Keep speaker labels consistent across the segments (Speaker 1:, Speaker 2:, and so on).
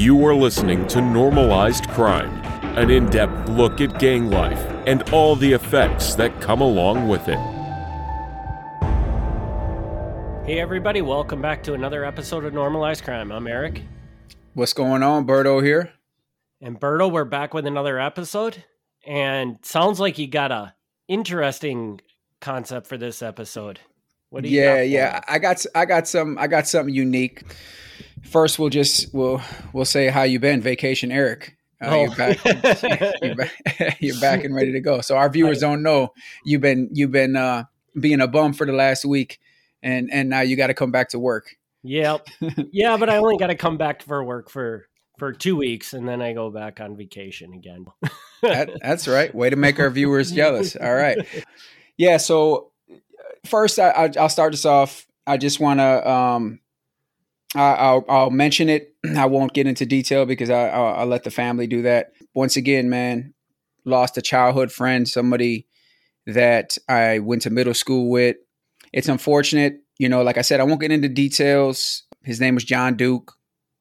Speaker 1: You are listening to Normalized Crime, an in depth look at gang life and all the effects that come along with it.
Speaker 2: Hey, everybody, welcome back to another episode of Normalized Crime. I'm Eric.
Speaker 3: What's going on? Berto here.
Speaker 2: And Berto, we're back with another episode. And sounds like you got a interesting concept for this episode.
Speaker 3: What do you Yeah, yeah. I got I got some I got something unique. First, we'll just we'll we'll say how you been, vacation, Eric. Uh, oh. you're, back, you're, back, you're back and ready to go. So our viewers don't know you've been you've been uh, being a bum for the last week, and and now you got to come back to work.
Speaker 2: Yep. yeah, but I only got to come back for work for for two weeks, and then I go back on vacation again.
Speaker 3: that, that's right. Way to make our viewers jealous. All right. Yeah. So first, I, will start this off. I just want to um, I, will I'll mention it. I won't get into detail because I, I'll, I'll let the family do that. Once again, man, lost a childhood friend, somebody that I went to middle school with. It's unfortunate, you know. Like I said, I won't get into details. His name was John Duke,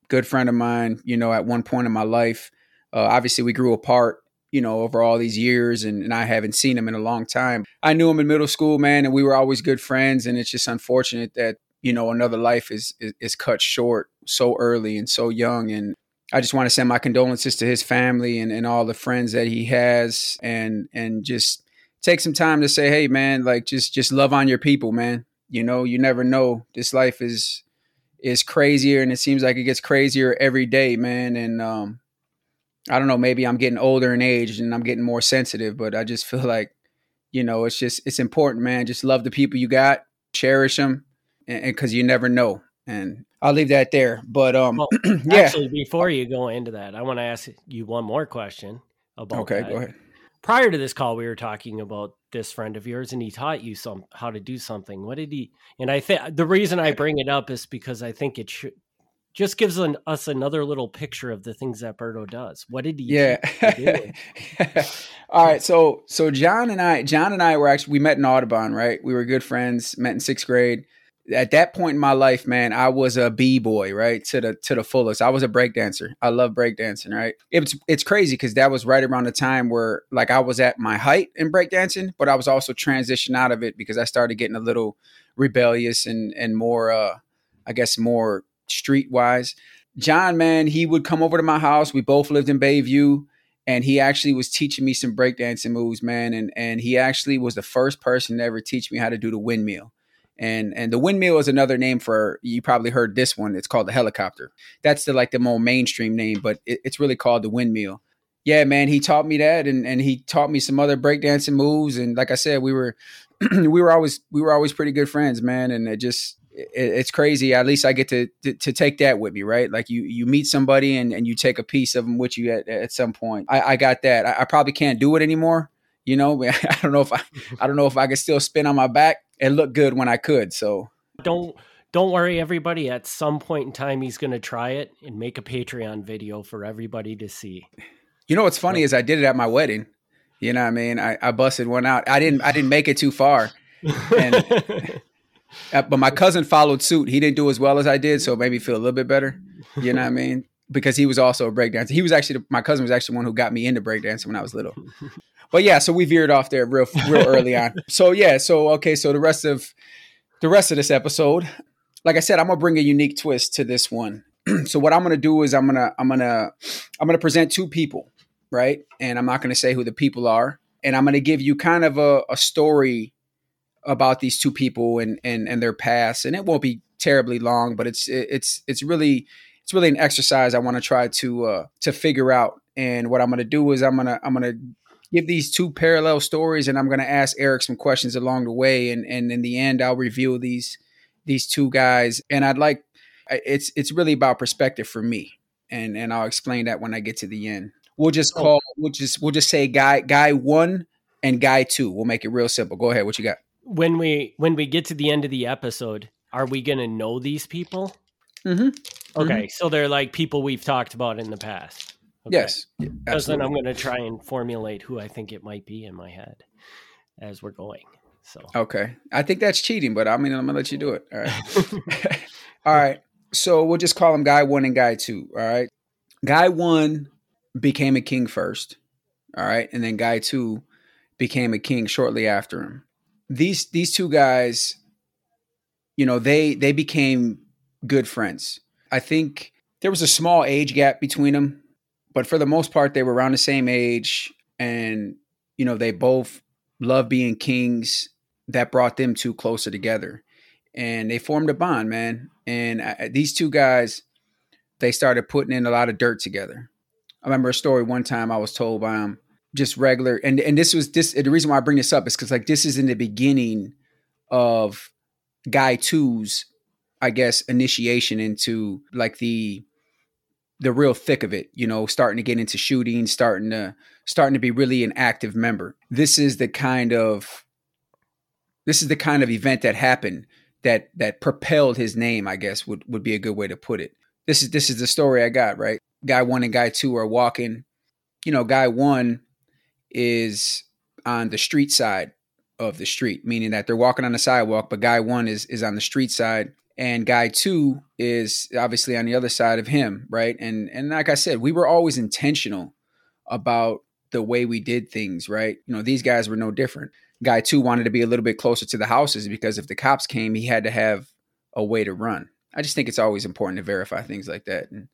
Speaker 3: good friend of mine. You know, at one point in my life, uh, obviously we grew apart. You know, over all these years, and, and I haven't seen him in a long time. I knew him in middle school, man, and we were always good friends. And it's just unfortunate that you know another life is, is, is cut short so early and so young and I just want to send my condolences to his family and, and all the friends that he has and and just take some time to say, hey man, like just just love on your people, man. You know, you never know. This life is is crazier and it seems like it gets crazier every day, man. And um I don't know, maybe I'm getting older in age and I'm getting more sensitive, but I just feel like, you know, it's just it's important, man. Just love the people you got, cherish them, because you never know. And I'll leave that there. But um, well,
Speaker 2: yeah. Actually, before you go into that, I want to ask you one more question about.
Speaker 3: Okay,
Speaker 2: that.
Speaker 3: go ahead.
Speaker 2: Prior to this call, we were talking about this friend of yours, and he taught you some how to do something. What did he? And I think the reason I bring it up is because I think it should just gives an, us another little picture of the things that Berto does. What did he?
Speaker 3: Yeah. All right. So so John and I, John and I were actually we met in Audubon, right? We were good friends. Met in sixth grade at that point in my life, man, I was a b boy, right to the to the fullest. I was a breakdancer. I love breakdancing, right? It's it's crazy because that was right around the time where like I was at my height in breakdancing, but I was also transitioning out of it because I started getting a little rebellious and and more, uh, I guess, more streetwise. John, man, he would come over to my house. We both lived in Bayview and he actually was teaching me some breakdancing moves, man. And and he actually was the first person to ever teach me how to do the windmill and and the windmill is another name for you probably heard this one. It's called the helicopter. That's the like the more mainstream name but it, it's really called the windmill. Yeah man he taught me that and and he taught me some other breakdancing moves and like i said we were we were always we were always pretty good friends man and it just it, it's crazy. At least i get to, to, to take that with me right? Like you you meet somebody and, and you take a piece of them with you at, at some point. I, I got that. I, I probably can't do it anymore you know? I don't know if i i don't know if i can still spin on my back and look good when I could. So
Speaker 2: don't don't worry, everybody. At some point in time, he's going to try it and make a Patreon video for everybody to see.
Speaker 3: You know what's funny is I did it at my wedding. You know what I mean? I, I busted one out. I didn't I didn't make it too far. And, uh, but my cousin followed suit. He didn't do as well as I did, so it made me feel a little bit better. You know what I mean? Because he was also a breakdancer. He was actually my cousin was actually one who got me into breakdancing when I was little. But yeah, so we veered off there real real early on. So yeah, so okay, so the rest of the rest of this episode, like I said, I'm gonna bring a unique twist to this one. so what I'm gonna do is I'm gonna I'm gonna I'm gonna present two people, right? And I'm not gonna say who the people are, and I'm gonna give you kind of a, a story about these two people and and and their past, and it won't be terribly long, but it's it's it's really it's really an exercise I want to try to uh, to figure out. And what I'm going to do is I'm gonna I'm gonna give these two parallel stories, and I'm going to ask Eric some questions along the way, and and in the end, I'll reveal these these two guys. And I'd like it's it's really about perspective for me, and and I'll explain that when I get to the end. We'll just oh. call we'll just we'll just say guy guy one and guy two. We'll make it real simple. Go ahead. What you got?
Speaker 2: When we when we get to the end of the episode, are we going to know these people?
Speaker 3: Mm-hmm.
Speaker 2: Okay, mm-hmm. so they're like people we've talked about in the past.
Speaker 3: Okay. Yes.
Speaker 2: Because then I'm going to try and formulate who I think it might be in my head as we're going. So
Speaker 3: okay, I think that's cheating, but I mean I'm gonna let you do it. All right. all right. So we'll just call him guy one and guy two. All right. Guy one became a king first. All right. And then guy two became a king shortly after him. These these two guys, you know, they they became good friends. I think there was a small age gap between them, but for the most part, they were around the same age, and you know, they both love being kings. That brought them two closer together, and they formed a bond, man. And these two guys, they started putting in a lot of dirt together. I remember a story one time I was told by him, just regular, and and this was this. The reason why I bring this up is because like this is in the beginning of Guy Two's, I guess, initiation into like the the real thick of it. You know, starting to get into shooting, starting to starting to be really an active member. This is the kind of this is the kind of event that happened that that propelled his name. I guess would would be a good way to put it. This is this is the story I got right guy one and guy two are walking. You know, guy one is on the street side of the street, meaning that they're walking on the sidewalk, but guy one is is on the street side and guy two is obviously on the other side of him, right? And and like I said, we were always intentional about the way we did things, right? You know, these guys were no different. Guy two wanted to be a little bit closer to the houses because if the cops came, he had to have a way to run. I just think it's always important to verify things like that. And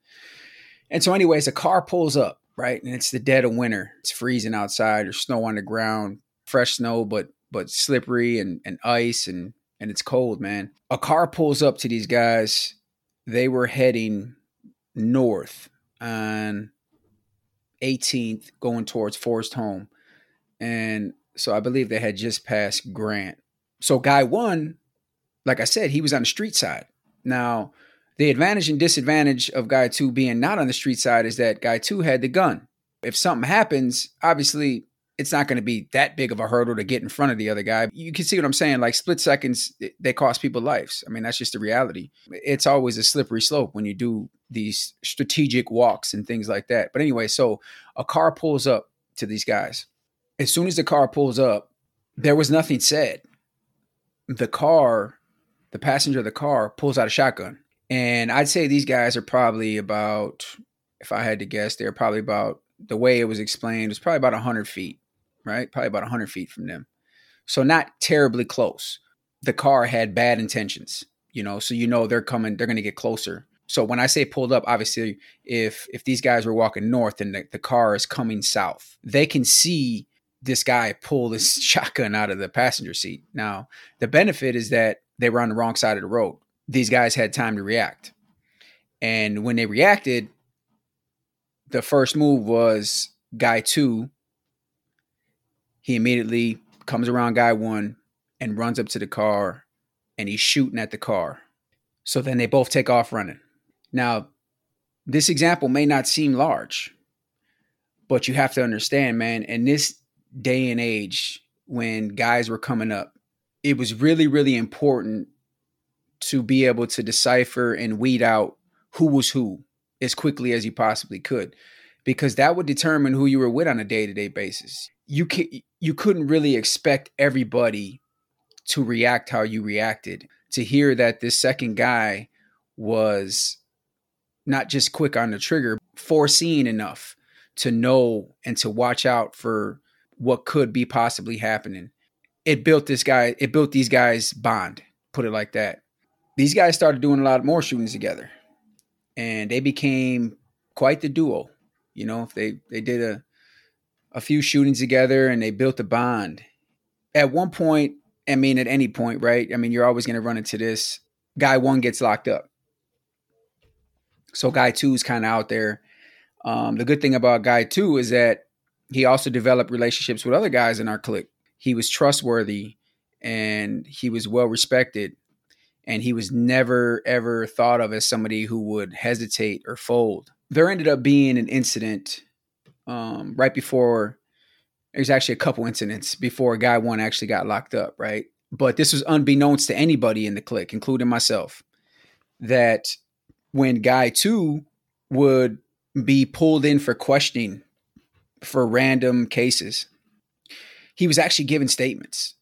Speaker 3: and so, anyways, a car pulls up, right? And it's the dead of winter. It's freezing outside. There's snow on the ground, fresh snow, but but slippery and, and ice and and it's cold, man. A car pulls up to these guys. They were heading north on 18th, going towards Forest Home. And so I believe they had just passed Grant. So guy one, like I said, he was on the street side. Now, the advantage and disadvantage of guy two being not on the street side is that guy two had the gun. If something happens, obviously it's not going to be that big of a hurdle to get in front of the other guy. You can see what I'm saying. Like split seconds, eh, they cost people lives. I mean, that's just the reality. It's always a slippery slope when you do these strategic walks and things like that. But anyway, so a car pulls up to these guys. As soon as the car pulls up, there was nothing said. The car, the passenger of the car pulls out a shotgun and I'd say these guys are probably about, if I had to guess, they're probably about the way it was explained, it's probably about 100 feet, right? Probably about 100 feet from them. So not terribly close. The car had bad intentions, you know, so you know they're coming, they're going to get closer. So when I say pulled up, obviously, if if these guys were walking north and the, the car is coming south, they can see this guy pull this shotgun out of the passenger seat. Now, the benefit is that they were on the wrong side of the road these guys had time to react. And when they reacted, the first move was guy two. He immediately comes around guy one and runs up to the car and he's shooting at the car. So then they both take off running. Now, this example may not seem large, but you have to understand, man, in this day and age when guys were coming up, it was really, really important to be able to decipher and weed out who was who as quickly as you possibly could because that would determine who you were with on a day-to-day basis you can, you couldn't really expect everybody to react how you reacted. To hear that this second guy was not just quick on the trigger foreseeing enough to know and to watch out for what could be possibly happening. It built this guy it built these guys bond put it like that. These guys started doing a lot more shootings together, and they became quite the duo. You know, if they they did a a few shootings together, and they built a bond. At one point, I mean, at any point, right? I mean, you're always going to run into this. Guy one gets locked up, so guy two is kind of out there. Um, the good thing about guy two is that he also developed relationships with other guys in our clique. He was trustworthy and he was well respected and he was never ever thought of as somebody who would hesitate or fold. There ended up being an incident um, right before. There's actually a couple incidents before guy one actually got locked up, right? But this was unbeknownst to anybody in the clique, including myself, that when guy two would be pulled in for questioning for random cases, he was actually giving statements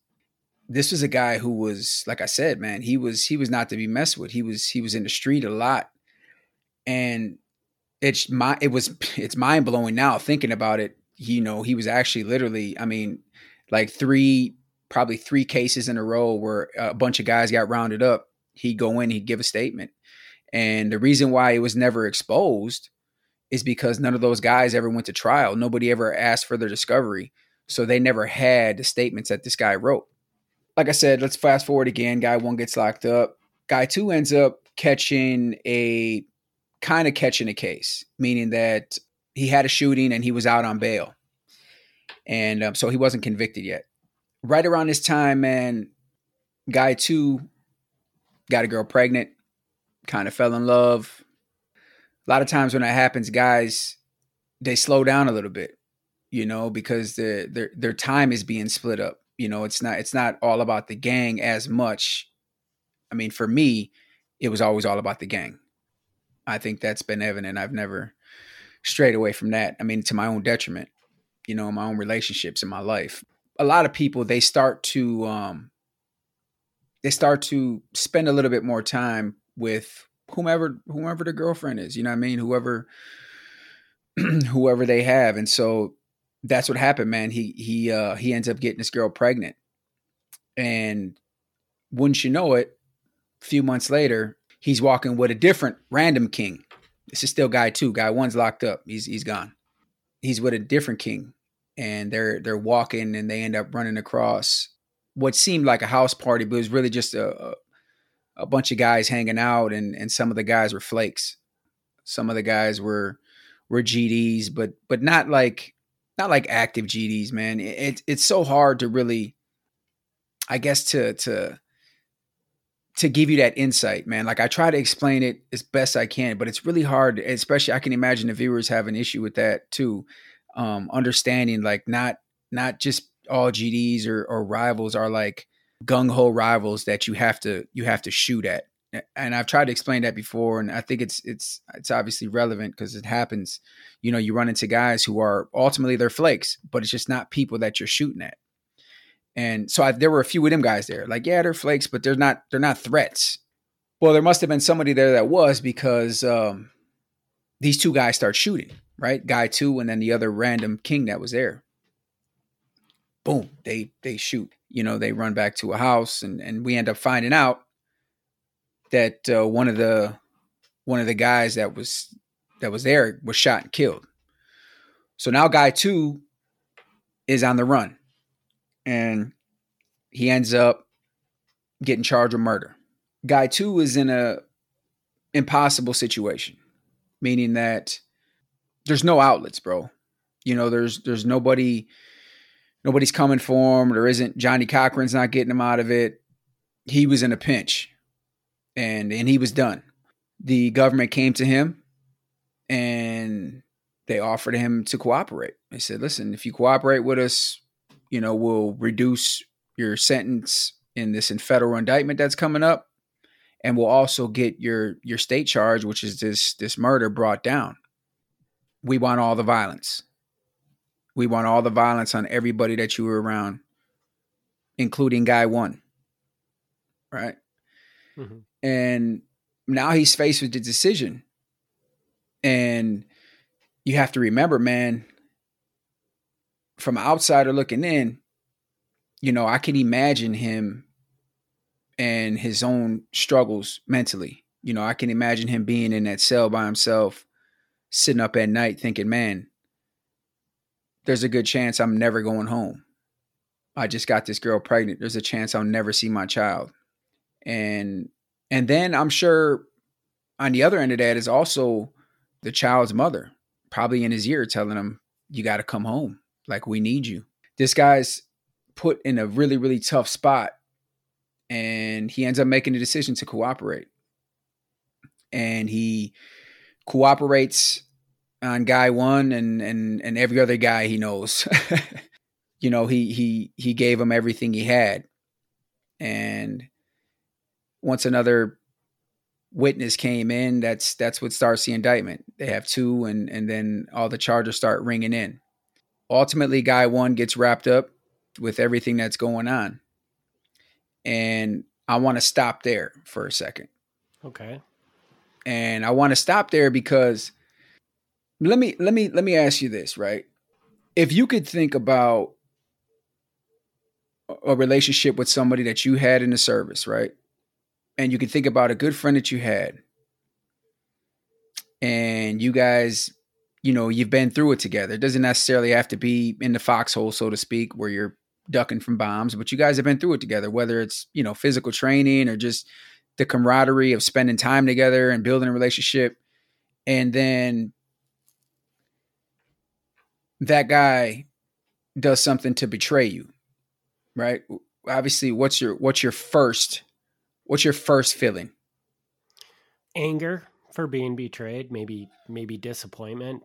Speaker 3: this was a guy who was like I said, man, he was he was not to be messed with. He was he was in the street a lot. And it's my it was it's mind blowing now thinking about it. You know, he was actually literally, I mean, like three probably three cases in a row where a bunch of guys got rounded up. He'd go in, he'd give a statement. And the reason why it was never exposed is because none of those guys ever went to trial. Nobody ever asked for their discovery. So they never had the statements that this guy wrote. Like I said, let's fast forward again. Guy one gets locked up. Guy two ends up catching a kind of catching a case, meaning that he had a shooting and he was out on bail. And um, so he wasn't convicted yet. Right around this time, man, guy two got a girl pregnant, kind of fell in love. A lot of times when that happens, guys, they slow down a little bit, you know, because the, their their time is being split up. You know, it's not it's not all about the gang as much. I mean, for me, it was always all about the gang. I think that's been evident. I've never strayed away from that. I mean, to my own detriment, you know, in my own relationships in my life. A lot of people they start to um they start to spend a little bit more time with whomever whomever the girlfriend is, you know what I mean? Whoever whoever they have. And so that's what happened, man. He he uh he ends up getting this girl pregnant. And wouldn't you know it, a few months later, he's walking with a different random king. This is still guy two. Guy one's locked up. He's he's gone. He's with a different king, and they're they're walking, and they end up running across what seemed like a house party, but it was really just a, a, bunch of guys hanging out, and and some of the guys were flakes. Some of the guys were were GDs, but but not like not like active GDs, man. It, it it's so hard to really, I guess to to to give you that insight, man. Like I try to explain it as best I can, but it's really hard. Especially, I can imagine the viewers have an issue with that too. Um, understanding like not not just all GDs or, or rivals are like gung ho rivals that you have to you have to shoot at. And I've tried to explain that before, and I think it's it's it's obviously relevant because it happens. You know, you run into guys who are ultimately they're flakes, but it's just not people that you're shooting at. And so I, there were a few of them guys there. Like, yeah, they're flakes, but they're not they're not threats. Well, there must have been somebody there that was because um, these two guys start shooting, right? Guy two, and then the other random king that was there. Boom, they they shoot. You know, they run back to a house, and and we end up finding out that uh, one of the one of the guys that was that was there was shot and killed. So now guy two is on the run and he ends up getting charged with murder. Guy two is in a impossible situation, meaning that there's no outlets, bro. You know, there's there's nobody nobody's coming for him. There isn't Johnnie Cochran's not getting him out of it. He was in a pinch. And and he was done. The government came to him and they offered him to cooperate. They said, listen, if you cooperate with us, you know, will reduce your sentence in this in federal indictment that's coming up, and will also get your your state charge, which is this this murder, brought down. We want all the violence. We want all the violence on everybody that you were around, including guy one. Right. Mm-hmm. And now he's faced with the decision. And you have to remember, man, from an outsider looking in, you know, I can imagine him and his own struggles mentally. You know, I can imagine him being in that cell by himself, sitting up at night thinking, man, there's a good chance I'm never going home. I just got this girl pregnant. There's a chance I'll never see my child. And and then I'm sure on the other end of that is also the child's mother, probably in his ear telling him, You gotta come home. Like we need you. This guy's put in a really, really tough spot. And he ends up making the decision to cooperate. And he cooperates on guy one and and and every other guy he knows. you know, he he he gave him everything he had. And once another witness came in, that's that's what starts the indictment. They have two and and then all the charges start ringing in ultimately guy one gets wrapped up with everything that's going on and i want to stop there for a second
Speaker 2: okay
Speaker 3: and i want to stop there because let me let me let me ask you this, right? If you could think about a relationship with somebody that you had in the service, right? And you can think about a good friend that you had, and you guys, you know, you've been through it together. It doesn't necessarily have to be in the foxhole, so to speak, where you're ducking from bombs, but you guys have been through it together, whether it's, you know, physical training or just the camaraderie of spending time together and building a relationship. And then that guy does something to betray you, right? Obviously, what's your what's your first what's your first feeling?
Speaker 2: Anger for being betrayed, maybe maybe disappointment.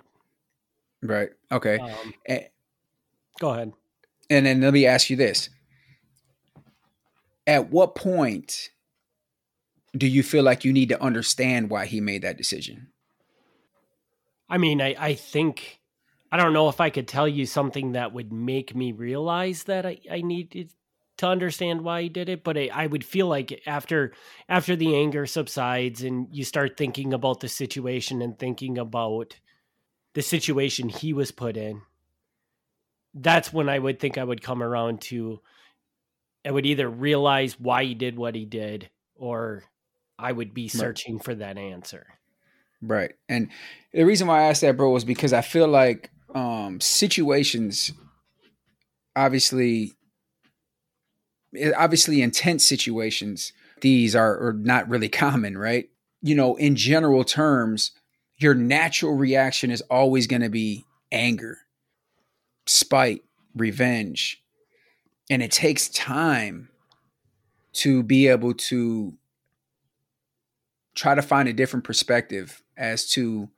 Speaker 3: Right. Okay. Um, and,
Speaker 2: go ahead.
Speaker 3: And then let me ask you this. At what point do you feel like you need to understand why he made that decision?
Speaker 2: I mean, I, I think I don't know if I could tell you something that would make me realize that I, I needed to understand why he did it, but I, I would feel like after after the anger subsides and you start thinking about the situation and thinking about the situation he was put in, that's when I would think I would come around to I would either realize why he did what he did or I would be searching right. for that answer.
Speaker 3: Right. And the reason why I asked that, bro, was because I feel like um, situations, obviously, eh, obviously intense situations, these are, are not really common, right? You know, in general terms, your natural reaction is always going to be anger, spite, revenge. And it takes time to be able to try to find a different perspective as to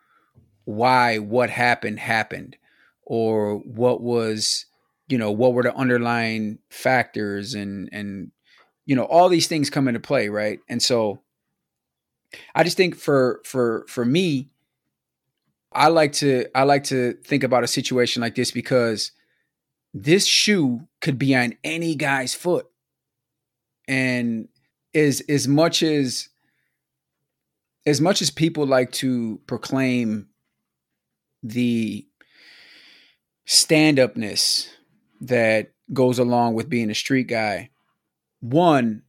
Speaker 3: why what happened happened or what was you know what were the underlying factors and and you know all these things come into play right and so i just think for for for me i like to i like to think about a situation like this because this shoe could be on any guy's foot. And as as much as as much as people like to proclaim the stand upness that goes along with being a street guy, one,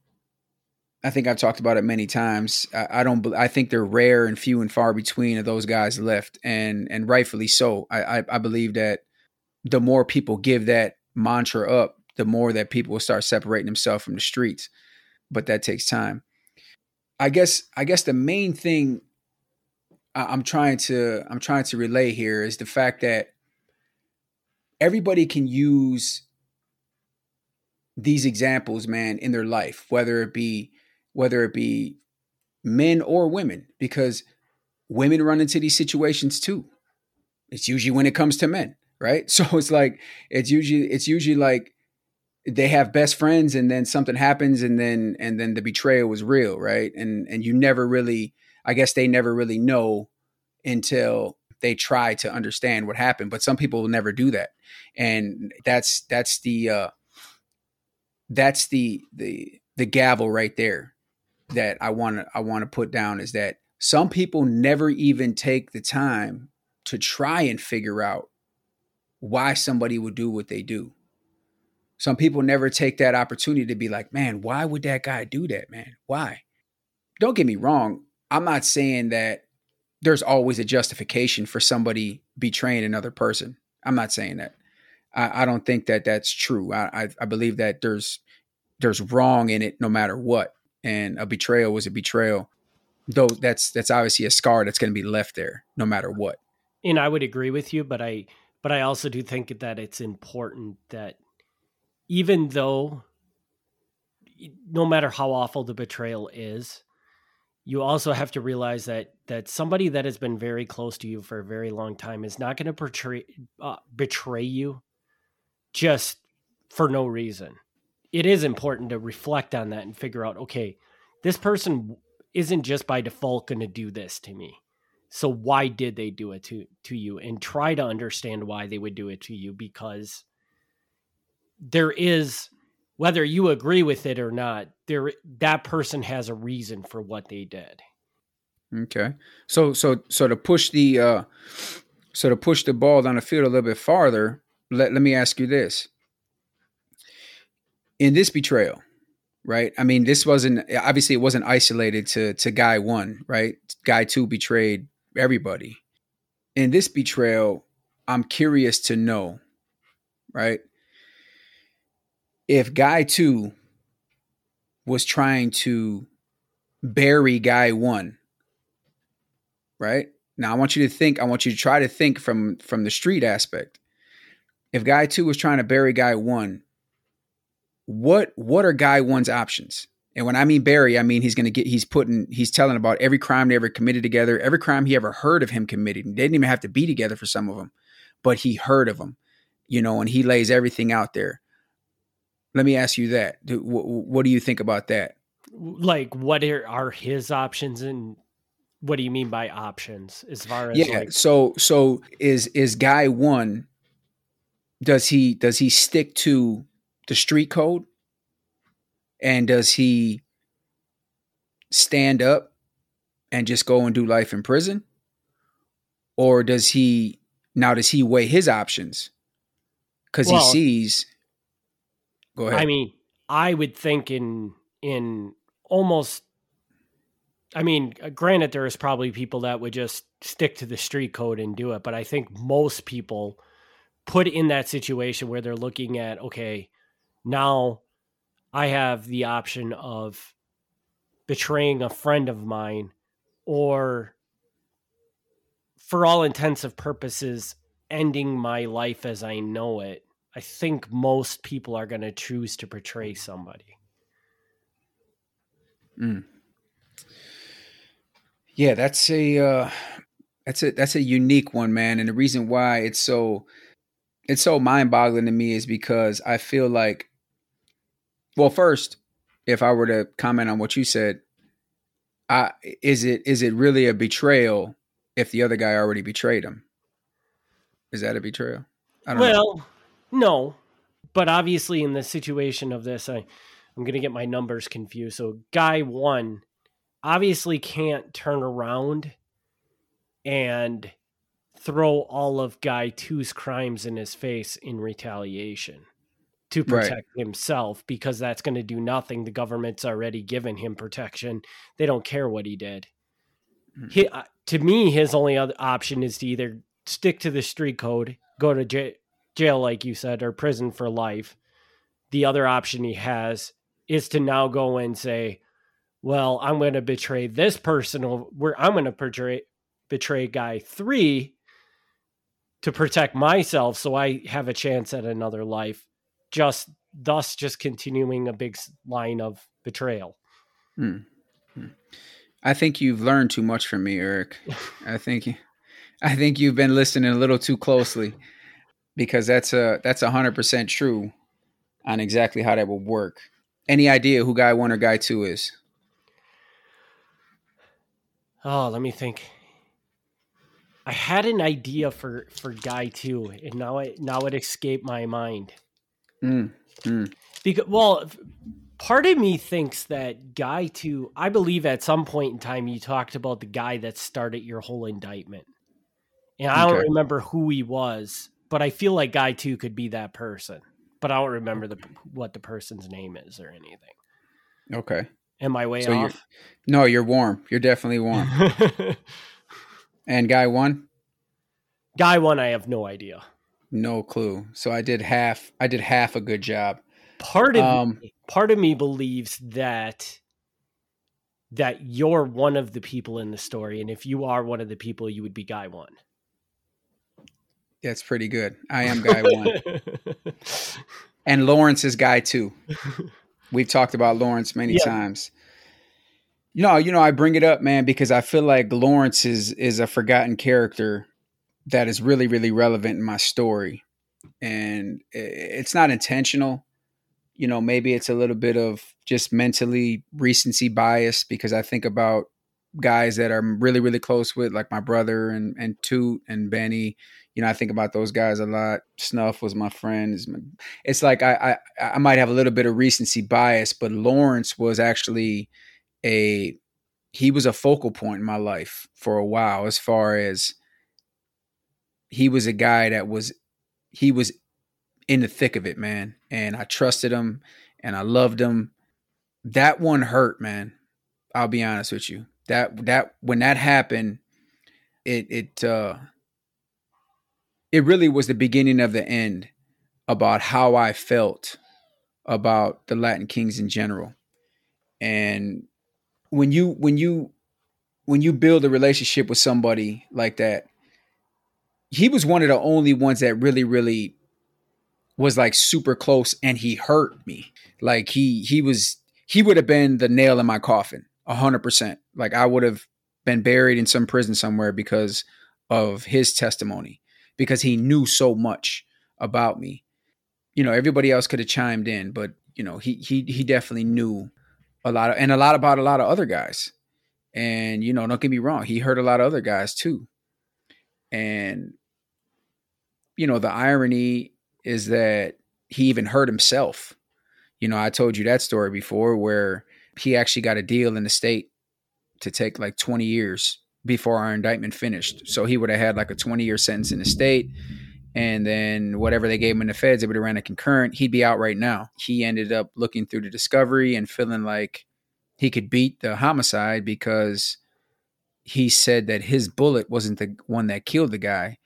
Speaker 3: I think I've talked about it many times. I, I, don't. I think they're rare and few and far between of those guys left, and and rightfully so. I, I, I believe that the more people give that mantra up, the more that people will start separating themselves from the streets. But that takes time. I guess I guess the main thing I'm trying to I'm trying to relay here is the fact that everybody can use these examples, man, in their life, whether it be whether it be men or women, because women run into these situations too. It's usually when it comes to men, right? So it's like it's usually it's usually like they have best friends and then something happens and then and then the betrayal was real right and and you never really i guess they never really know until they try to understand what happened but some people will never do that and that's that's the uh that's the the the gavel right there that i want to i want to put down is that some people never even take the time to try and figure out why somebody would do what they do some people never take that opportunity to be like, man, why would that guy do that, man? Why? Don't get me wrong. I'm not saying that there's always a justification for somebody betraying another person. I'm not saying that. I, I don't think that that's true. I, I, I believe that there's there's wrong in it no matter what, and a betrayal was a betrayal. Though that's that's obviously a scar that's going to be left there no matter what.
Speaker 2: And I would agree with you, but I but I also do think that it's important that even though no matter how awful the betrayal is, you also have to realize that that somebody that has been very close to you for a very long time is not going to betray uh, betray you just for no reason. It is important to reflect on that and figure out, okay, this person isn't just by default going to do this to me. So why did they do it to to you and try to understand why they would do it to you because there is whether you agree with it or not there that person has a reason for what they did
Speaker 3: okay so so so to push the uh So to push the ball down the field a little bit farther, let, let me ask you this. In this betrayal, right? I mean, this wasn't obviously it wasn't isolated to to guy 1, right? Guy 2 betrayed everybody. In this betrayal, I'm curious to know, right? If guy 2 was trying to bury guy 1, right? Now I want you to think, I want you to try to think from from the street aspect. If guy 2 was trying to bury guy 1, what what are guy 1's options? And when I mean bury, I mean he's going to get he's putting he's telling about every crime they ever committed together, every crime he ever heard of him committing. They didn't even have to be together for some of them, but he heard of them, you know, and he lays everything out there. Let me ask you that. What do you think about that?
Speaker 2: Like, what are, are his options, and what do you mean by options? As far as
Speaker 3: yeah,
Speaker 2: like-
Speaker 3: so so is is guy one? Does he does he stick to the street code? And does he stand up and just go and do life in prison? Or does he now does he weigh his options? Because
Speaker 2: Well-
Speaker 3: he sees Go ahead.
Speaker 2: I mean, I would think in in almost. I mean, uh, granted, there is probably people that would just stick to the street code and do it, but I think most people put in that situation where they're looking at, okay, now I have the option of betraying a friend of mine, or for all intents and purposes, ending my life as I know it. I think most people are going to choose to portray somebody.
Speaker 3: Mm. Yeah, that's a uh, that's a that's a unique one, man. And the reason why it's so it's so mind-boggling to me is because I feel like well, first, if I were to comment on what you said, I is it is it really a betrayal if the other guy already betrayed him? Is that a betrayal? I don't know.
Speaker 2: Well, no, but obviously in the situation of this, I I'm going to get my numbers confused. So guy one obviously can't turn around and throw all of guy two's crimes in his face in retaliation to
Speaker 3: Right.
Speaker 2: protect himself because that's going to do nothing. The government's already given him protection. They don't care what he did.
Speaker 3: Mm.
Speaker 2: He, uh, to me, his only other option is to either stick to the street code, go to jail, jail, like you said, or prison for life. The other option he has is to now go and say, "Well, I'm going to betray this person. Where I'm going to betray betray guy three to protect myself, so I have a chance at another life." Just thus, just continuing a big line of betrayal.
Speaker 3: Hmm. Hmm. I think you've learned too much from me, Eric. I think you, I think you've been listening a little too closely because that's a that's a hundred percent true on exactly how that would work. Any idea who guy one or guy two is?
Speaker 2: Oh, let me think. I had an idea for for guy two, and now it now it escaped my mind.
Speaker 3: Mm, mm,
Speaker 2: Because well, part of me thinks that guy two. I believe at some point in time you talked about the guy that started your whole indictment, and I don't remember who he was, but I feel like guy two could be that person. But I don't remember the what the person's name is or anything.
Speaker 3: okay.
Speaker 2: Am I way
Speaker 3: So you're-
Speaker 2: off?
Speaker 3: No, you're warm. You're definitely warm. and guy one,
Speaker 2: guy one, I have no idea.
Speaker 3: No clue. So I did half. I did half a good job.
Speaker 2: part of
Speaker 3: Um,
Speaker 2: me, part of me believes that that you're one of the people in the story and if you are one of the people you would be guy one
Speaker 3: That's pretty good. I am guy one, and Lawrence is guy two. We've talked about Lawrence many
Speaker 2: Yeah.
Speaker 3: times. You know, you know, I bring it up, man, because I feel like Lawrence is is a forgotten character that is really, really relevant in my story, and it's not intentional. You know, maybe it's a little bit of just mentally recency bias because I think about guys that I'm really, really close with, like my brother and and Toot and Benny. You know, I think about those guys a lot. Snuff was my friend. It's like I, I I might have a little bit of recency bias, but Lawrence was actually a he was a focal point in my life for a while as far as he was a guy that was he was in the thick of it, man. And I trusted him and I loved him. That one hurt, man. I'll be honest with you. That that when that happened, it it uh it really was the beginning of the end about how I felt about the Latin Kings in general. And when you when you when you build a relationship with somebody like that, he was one of the only ones that really really was like super close and he hurt me. Like he he was he would have been the nail in my coffin, a hundred percent. Like I would have been buried in some prison somewhere because of his testimony, because he knew so much about me. You know, everybody else could have chimed in, but you know, he he he definitely knew a lot of and a lot about a lot of other guys. And you know, don't get me wrong, he hurt a lot of other guys too. And you know, the irony is that he even hurt himself. You know, I told you that story before where he actually got a deal in the state to take like 20 years before our indictment finished. So he would have had like a 20 year sentence in the state. And then whatever they gave him in the feds, they would have ran a concurrent. He'd be out right now. He ended up looking through the discovery and feeling like he could beat the homicide because he said that his bullet wasn't the one that killed the guy.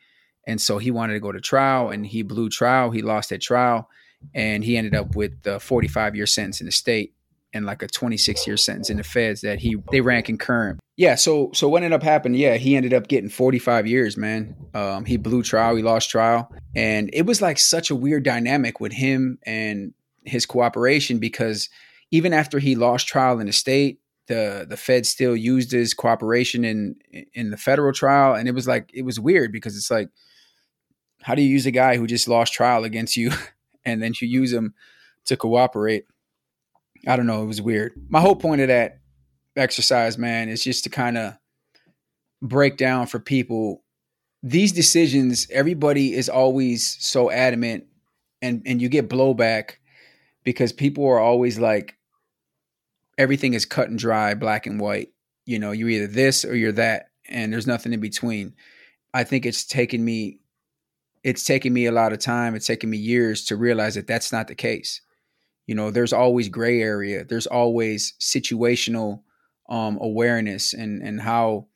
Speaker 3: And so he wanted to go to trial and he blew trial. He lost that trial and he ended up with a 45 year sentence in the state and like a 26 year sentence in the feds that he they ran concurrent. Yeah, so so what ended up happening? Yeah, he ended up getting 45 years, man. Um, he blew trial, he lost trial, and it was like such a weird dynamic with him and his cooperation because even after he lost trial in the state, the the Fed still used his cooperation in in the federal trial, and it was like it was weird because it's like, how do you use a guy who just lost trial against you, and then you use him to cooperate? I don't know. It was weird. My whole point of that exercise, man, is just to kind of break down for people these decisions. Everybody is always so adamant, and and you get blowback because people are always like, everything is cut and dry, black and white. You know, you're either this or you're that, and there's nothing in between. I think it's taken me, it's taken me a lot of time. It's taken me years to realize that that's not the case. You know there's always gray area there's always situational um, awareness and and how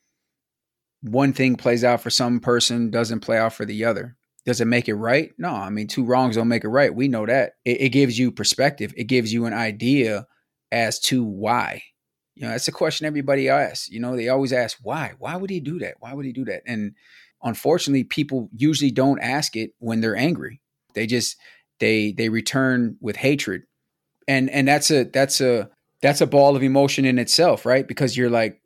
Speaker 3: one thing plays out for some person doesn't play out for the other. Does it make it right? No i mean two wrongs don't make it right. We know that. It, it gives you perspective. It gives you an idea as to why. You know that's a question everybody asks. You know they always ask why? Why would he do that? Why would he do that? And unfortunately people usually don't ask it when they're angry they just they they return with hatred and and that's a that's a that's a ball of emotion in itself, right? Because you're like,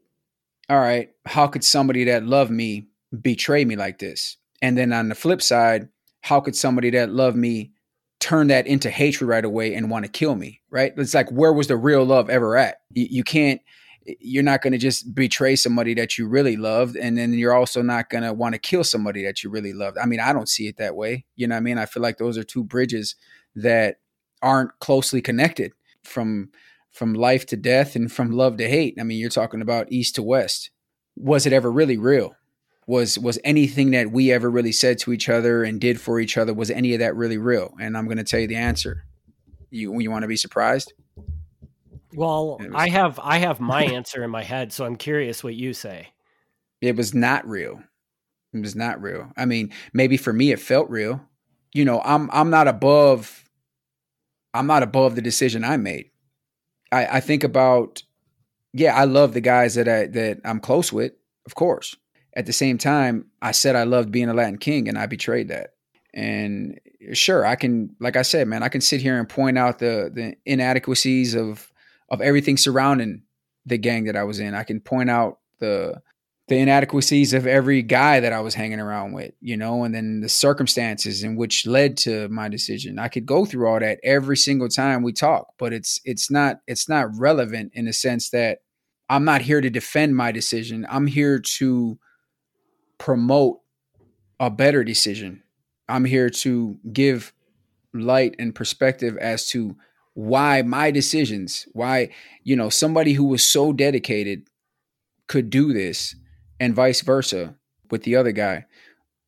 Speaker 3: all right, how could somebody that loved me betray me like this? And then on the flip side, how could somebody that loved me turn that into hatred right away and want to kill me, right? It's like, where was the real love ever at? You, you can't, you're not going to just betray somebody that you really loved. And then you're also not going to want to kill somebody that you really loved. I mean, I don't see it that way. You know what I mean? I feel like those are two bridges that aren't closely connected from from life to death and from love to hate. I mean, you're talking about east to west. Was it ever really real? Was was anything that we ever really said to each other and did for each other was any of that really real? And I'm going to tell you the answer. You you want to be surprised?
Speaker 2: Well, was, I have I have my answer in my head, so I'm curious what you say.
Speaker 3: It was not real. It was not real. I mean, maybe for me it felt real. You know, I'm I'm not above I'm not above the decision I made. I, I think about, yeah, I love the guys that I that I'm close with, of course. At the same time, I said I loved being a Latin King, and I betrayed that. And sure, I can, like I said, man, I can sit here and point out the the inadequacies of of everything surrounding the gang that I was in. I can point out the the inadequacies of every guy that I was hanging around with, you know, and then the circumstances in which led to my decision. I could go through all that every single time we talk, but it's it's not it's not relevant in the sense that I'm not here to defend my decision. I'm here to promote a better decision. I'm here to give light and perspective as to why my decisions, why, you know, somebody who was so dedicated could do this and vice versa with the other guy.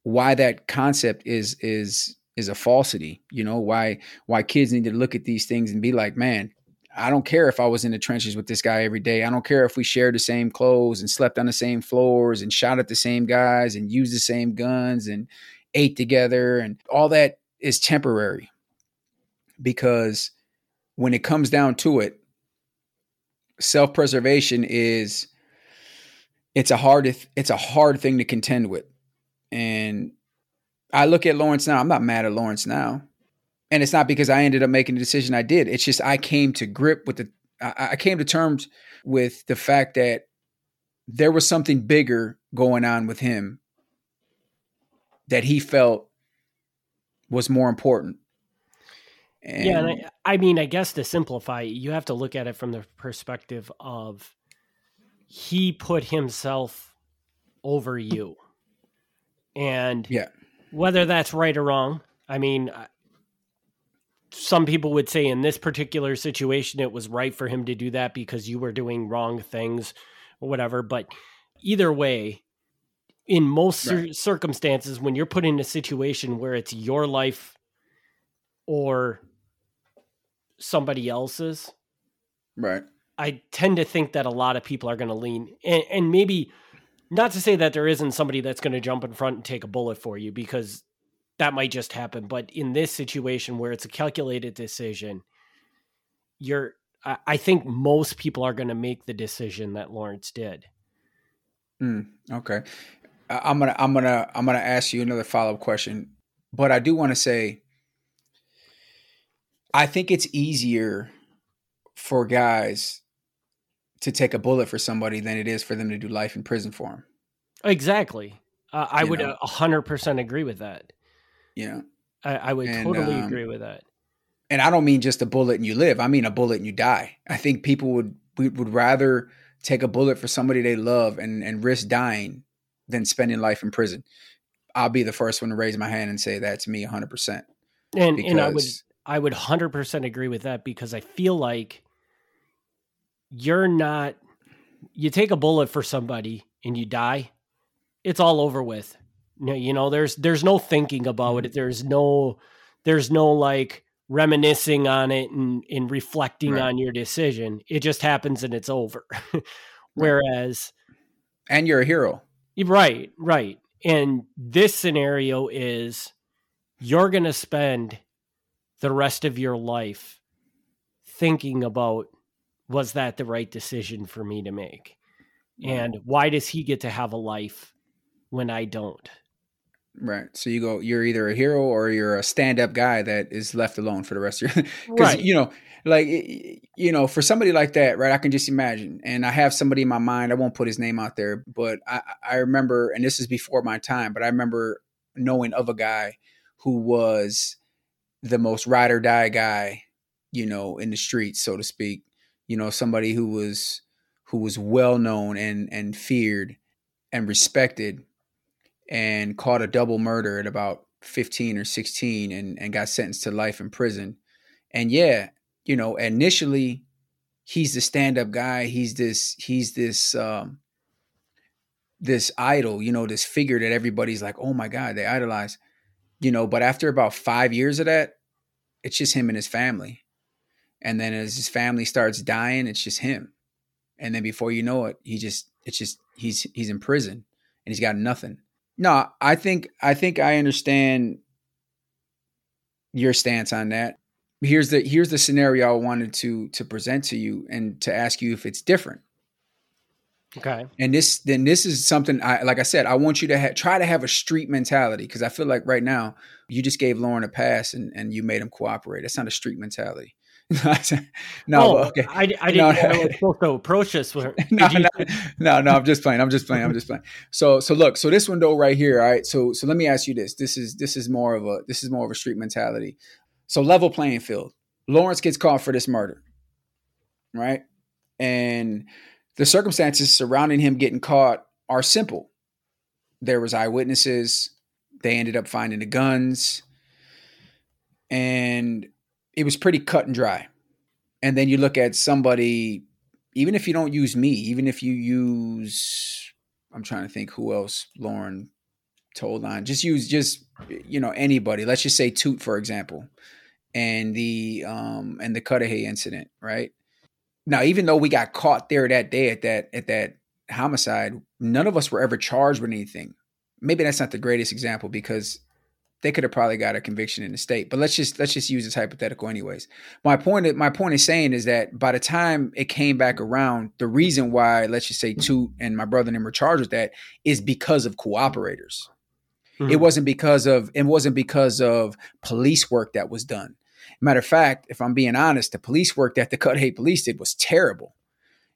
Speaker 3: why that concept is is is a falsity. You know why why kids need to look at these things and be like, man, I don't care if I was in the trenches with this guy every day. I don't care if we shared the same clothes and slept on the same floors and shot at the same guys and used the same guns and ate together and all that is temporary. Because when it comes down to it, self-preservation is it's a hard it's a hard thing to contend with. And I look at Lawrence now. I'm not mad at Lawrence now and it's not because I ended up making the decision I did. It's just I came to grip with the I, I came to terms with the fact that there was something bigger going on with him that he felt was more important.
Speaker 2: And yeah, and I, I mean, I guess to simplify, you have to look at it from the perspective of he put himself over you. And
Speaker 3: yeah.
Speaker 2: whether that's right or wrong, I mean, some people would say in this particular situation it was right for him to do that because you were doing wrong things or whatever but either way in most right. circumstances when you're put in a situation where it's your life or somebody else's
Speaker 3: right
Speaker 2: i tend to think that a lot of people are going to lean and, and maybe not to say that there isn't somebody that's going to jump in front and take a bullet for you because that might just happen. But in this situation where it's a calculated decision, you're I think most people are going to make the decision that Lawrence did.
Speaker 3: Mm, okay, I'm gonna I'm gonna I'm gonna ask you another follow up question, but I do want to say, I think it's easier for guys to take a bullet for somebody than it is for them to do life in prison for them.
Speaker 2: Exactly, uh, I you would a hundred percent agree with that.
Speaker 3: Yeah.
Speaker 2: I, I would and, totally um, agree with that.
Speaker 3: And I don't mean just a bullet and you live. I mean a bullet and you die. I think people would would rather take a bullet for somebody they love and, and risk dying than spending life in prison. I'll be the first one to raise my hand and say that's me 100%.
Speaker 2: And and I would I would 100% agree with that because I feel like you're not you take a bullet for somebody and you die, it's all over with. You know there's there's no thinking about it. Mm-hmm. there's no there's no like reminiscing on it and, and reflecting right. on your decision. It just happens and it's over. Whereas
Speaker 3: and you're a hero.
Speaker 2: Right right. And this scenario is you're going to spend the rest of your life thinking about was that the right decision for me to make and why does he get to have a life when i don't
Speaker 3: Right. So you go, you're either a hero or you're a stand up guy that is left alone for the rest of your Because, right. you know, like, you know, for somebody like that, right, I can just imagine. And I have somebody in my mind, I won't put his name out there, but I, I remember, and this is before my time, but I remember knowing of a guy who was the most ride or die guy, you know, in the streets, so to speak. You know, somebody who was who was well known and and feared and respected and caught a double murder at about 15 or 16 and, and got sentenced to life in prison. And yeah, you know, initially he's the stand-up guy. He's this, he's this um this idol, you know, this figure that everybody's like, oh my God, they idolize. You know, but after about five years of that, it's just him and his family. And then as his family starts dying, it's just him. And then before you know it, he just it's just he's he's in prison and he's got nothing. No, I think I think I understand your stance on that. Here's the here's the scenario I wanted to to present to you and to ask you if it's different.
Speaker 2: Okay.
Speaker 3: And this then this is something I like I said I want you to ha- try to have a street mentality because I feel like right now you just gave Lawrence a pass and and you made him cooperate. That's not a street mentality.
Speaker 2: no, oh, okay. I, I didn't no, know I was supposed to approach this. no,
Speaker 3: no, no, no, I'm just playing. I'm just playing. I'm just playing. So, so look, so this window right here. All right. So, so let me ask you this. This is this is more of a this is more of a street mentality. So, level playing field. Lawrence gets caught for this murder, right? And the circumstances surrounding him getting caught are simple. There was eyewitnesses. They ended up finding the guns, and it was pretty cut and dry. And then you look at somebody, even if you don't use me, even if you use, I'm trying to think who else Lawrence told on. Just use just you know anybody. Let's just say Toot for example, and the um and the Cudahy incident, right? Now, even though we got caught there that day at that at that homicide, none of us were ever charged with anything. Maybe that's not the greatest example because they could have probably got a conviction in the state. But let's just let's just use this hypothetical anyways. My point my point is saying is that by the time it came back around, the reason why let's just say two and my brother and them were charged with that is because of cooperators. Mm-hmm. It wasn't because of it wasn't because of police work that was done. Matter of fact, if I'm being honest, the police work that the Cudahy Police did was terrible.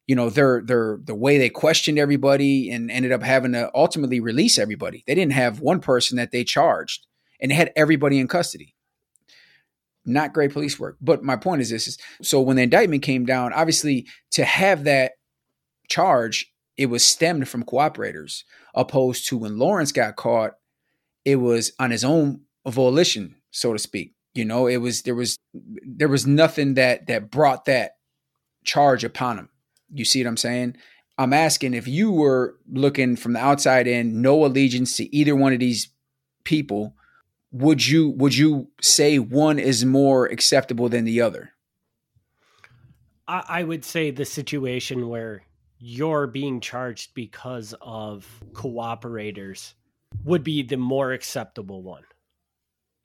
Speaker 3: You know, their their the way they questioned everybody and ended up having to ultimately release everybody. They didn't have one person that they charged and had everybody in custody. Not great police work. But my point is this is so when the indictment came down, obviously to have that charge, it was stemmed from cooperators, opposed to when Lawrence got caught, it was on his own volition, so to speak. You know, it was there was there was nothing that that brought that charge upon him. You see what I'm saying? I'm asking if you were looking from the outside in, no allegiance to either one of these people, would you would you say one is more acceptable than the other?
Speaker 2: I, I would say the situation where you're being charged because of cooperators would be the more acceptable one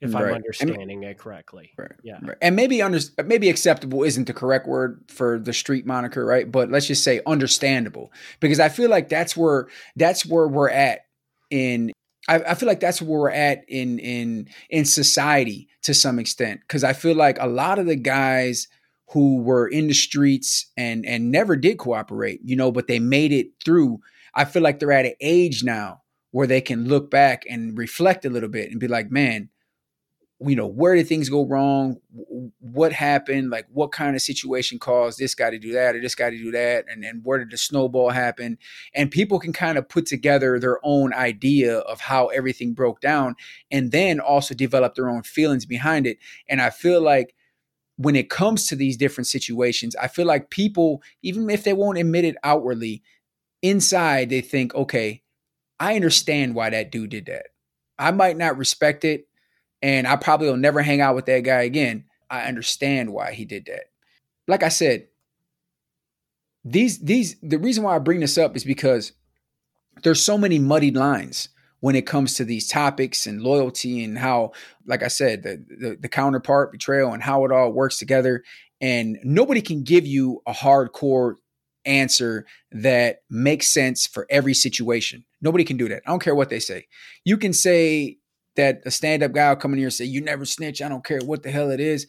Speaker 2: if right. I'm understanding and, it correctly.
Speaker 3: Right. Yeah. Right. And maybe under maybe acceptable isn't the correct word for the street moniker, right? But let's just say understandable because I feel like that's where that's where we're at in I, I feel like that's where we're at in in in society to some extent because I feel like a lot of the guys who were in the streets and and never did cooperate, you know, but they made it through. I feel like they're at an age now where they can look back and reflect a little bit and be like, man, you know, where did things go wrong? What happened? Like, what kind of situation caused this guy to do that or this guy to do that? And then where did the snowball happen? And people can kind of put together their own idea of how everything broke down and then also develop their own feelings behind it. And I feel like when it comes to these different situations, I feel like people, even if they won't admit it outwardly, inside they think, okay, I understand why that dude did that. I might not respect it and I probably will never hang out with that guy again. I understand why he did that. Like I said, these these the reason why I bring this up is because there's so many muddied lines when it comes to these topics and loyalty and how, like I said, the, the, the counterpart betrayal and how it all works together. And nobody can give you a hardcore answer that makes sense for every situation. Nobody can do that. I don't care what they say. You can say that a stand-up guy will come in here and say, "You never snitch. I don't care what the hell it is."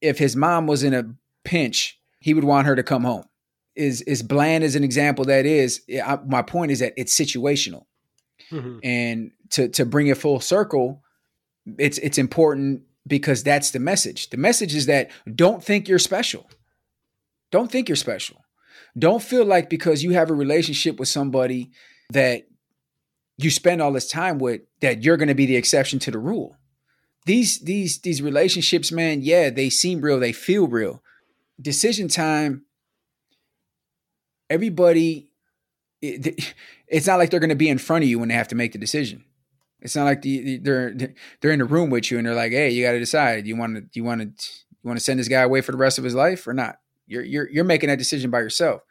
Speaker 3: If his mom was in a pinch, he would want her to come home. Is as bland as an example that is, I, my point is that it's situational, mm-hmm. and to to bring it full circle, it's it's important because that's the message. The message is that don't think you're special. Don't think you're special. Don't feel like because you have a relationship with somebody that you spend all this time with that you're going to be the exception to the rule. These these these relationships, man, yeah, they seem real, they feel real. Decision time everybody it, it's not like they're going to be in front of you when they have to make the decision. It's not like the, they're they're in the room with you and they're like, "Hey, you got to decide. You want to you want to you want to send this guy away for the rest of his life or not?" You're you're you're making that decision by yourself.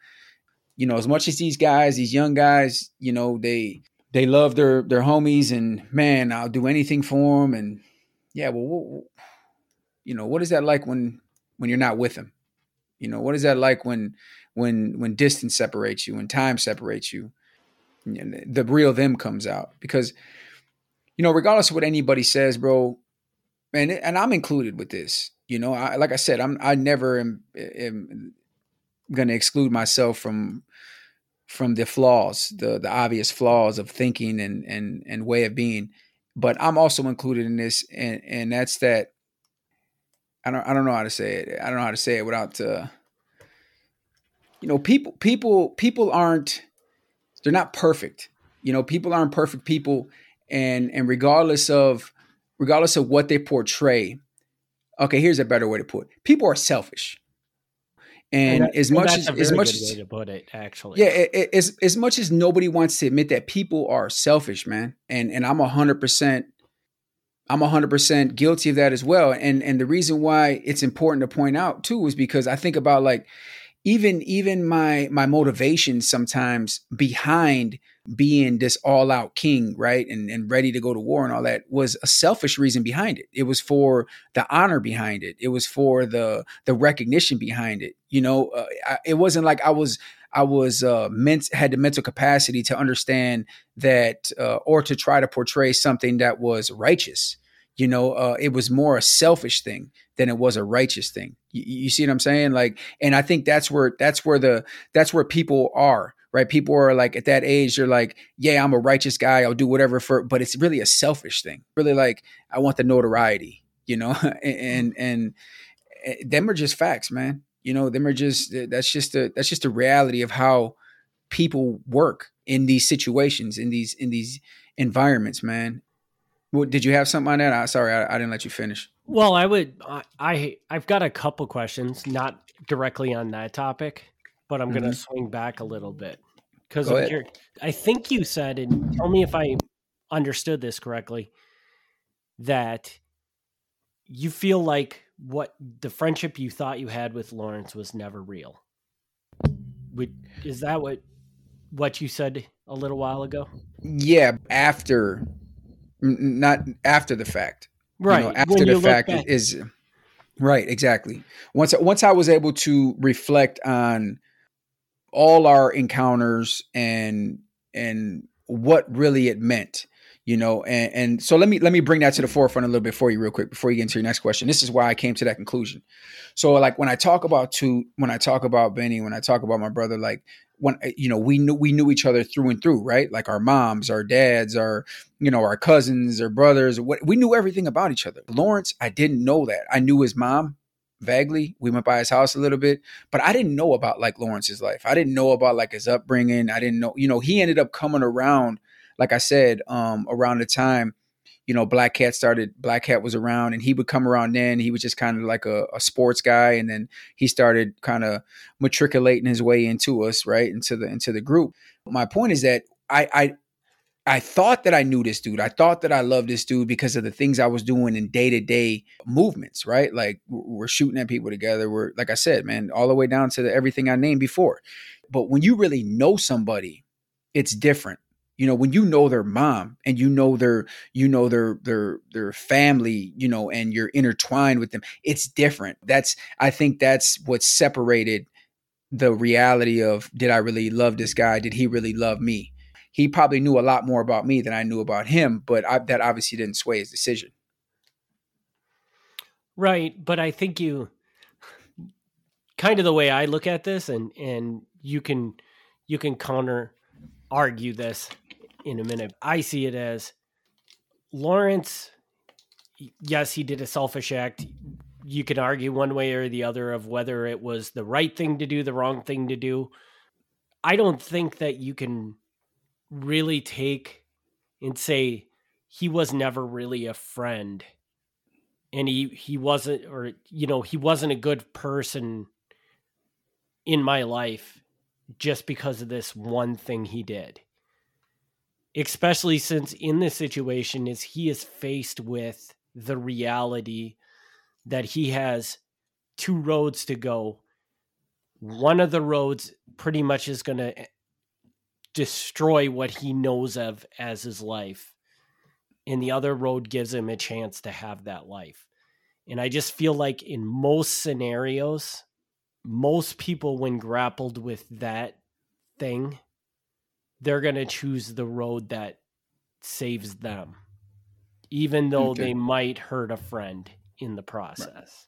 Speaker 3: You know, as much as these guys, these young guys, you know, they they love their their homies and man i'll do anything for them and yeah well you know what is that like when when you're not with them you know what is that like when when when distance separates you when time separates you the real them comes out? Because you know regardless of what anybody says bro and and i'm included with this you know I, like i said i'm i never am, am gonna exclude myself from from the flaws, the the obvious flaws of thinking and and and way of being. But I'm also included in this, and and that's that. I don't I don't know how to say it. I don't know how to say it without. Uh, you know, people people people aren't. They're not perfect. You know, people aren't perfect people, and and regardless of regardless of what they portray. Okay, here's a better way to put: it. people are selfish And,
Speaker 2: that,
Speaker 3: as much as as much as
Speaker 2: to put it, actually,
Speaker 3: yeah, it, it, as as much as nobody wants to admit that people are selfish, man, and and I'm a hundred percent, I'm a hundred percent guilty of that as well. And and the reason why it's important to point out too is because I think about like even even my my motivation sometimes behind being this all out king, right? And and ready to go to war and all that was a selfish reason behind it. It was for the honor behind it. It was for the the recognition behind it. You know, uh, I, it wasn't like I was I was uh, meant had the mental capacity to understand that uh, or to try to portray something that was righteous. You know, uh, it was more a selfish thing than it was a righteous thing. You, you see what I'm saying? Like, and I think that's where that's where the that's where people are right? People are like at that age, they're like, yeah, I'm a righteous guy. I'll do whatever for, but it's really a selfish thing. Really like, I want the notoriety, you know, mm-hmm. and, and, and them are just facts, man. You know, them are just, eh, that's just a, that's just a reality of how people work in these situations, in these, in these environments, man. What, did you have something on that? I, sorry, I, I didn't let you finish.
Speaker 2: Well, I would, I, I've got a couple questions, not directly on that topic but I'm mm-hmm. going to swing back a little bit because I think you said, and tell me if I understood this correctly, that you feel like what the friendship you thought you had with Lawrence was never real. Would Is that what what you said a little while ago?
Speaker 3: Yeah, after, not after the fact.
Speaker 2: Right.
Speaker 3: You know, after the fact is right. Exactly. Once once I was able to reflect on all our encounters and and what really it meant you know and, and so let me let me bring that to the forefront a little bit for you real quick before you get into your next question this is why i came to that conclusion so like when i talk about two when i talk about benny when i talk about my brother like when eh, you know we knew we knew each other through and through right like our moms our dads our you know our cousins our brothers what we knew everything about each other lawrence i didn't know that i knew his mom vaguely. We went by his house a little bit, but I didn't know about like Lawrence's life. I didn't know about like his upbringing. I didn't know, you know, he ended up coming around, like I said, um, around the time, you know, Black Cat started, Black Cat was around and he would come around then. He was just kind of like a, a sports guy. And then he started kind of matriculating his way into us, right? Into the, into the group. My point is that I, I, I thought that I knew this dude. I thought that I loved this dude because of the things I was doing in day to day movements, right? Like we're shooting at people together. We're, like I said, man, all the way down to the, everything I named before. But when you really know somebody, it's different. You know, when you know their mom and you know their, you know their, their, their family, you know, and you're intertwined with them, it's different. That's, I think that's what separated the reality of did I really love this guy? Did he really love me? he probably knew a lot more about me than I knew about him, but I, that obviously didn't sway his decision.
Speaker 2: Right, but I think you kind of the way I look at this, and and you can you can counter argue this in a minute. I see it as Lawrence. Yes, he did a selfish act. You can argue one way or the other of whether it was the right thing to do, the wrong thing to do. I don't think that you can really take and say he was never really a friend and he he wasn't or you know he wasn't a good person in my life just because of this one thing he did especially since in this situation is he is faced with the reality that he has two roads to go one of the roads pretty much is going to eh, destroy what he knows of as his life. And the other road gives him a chance to have that life. And I just feel like in most scenarios, most people, when grappled with that thing, they're going to choose the road that saves them, even though okay. they might hurt a friend in the process.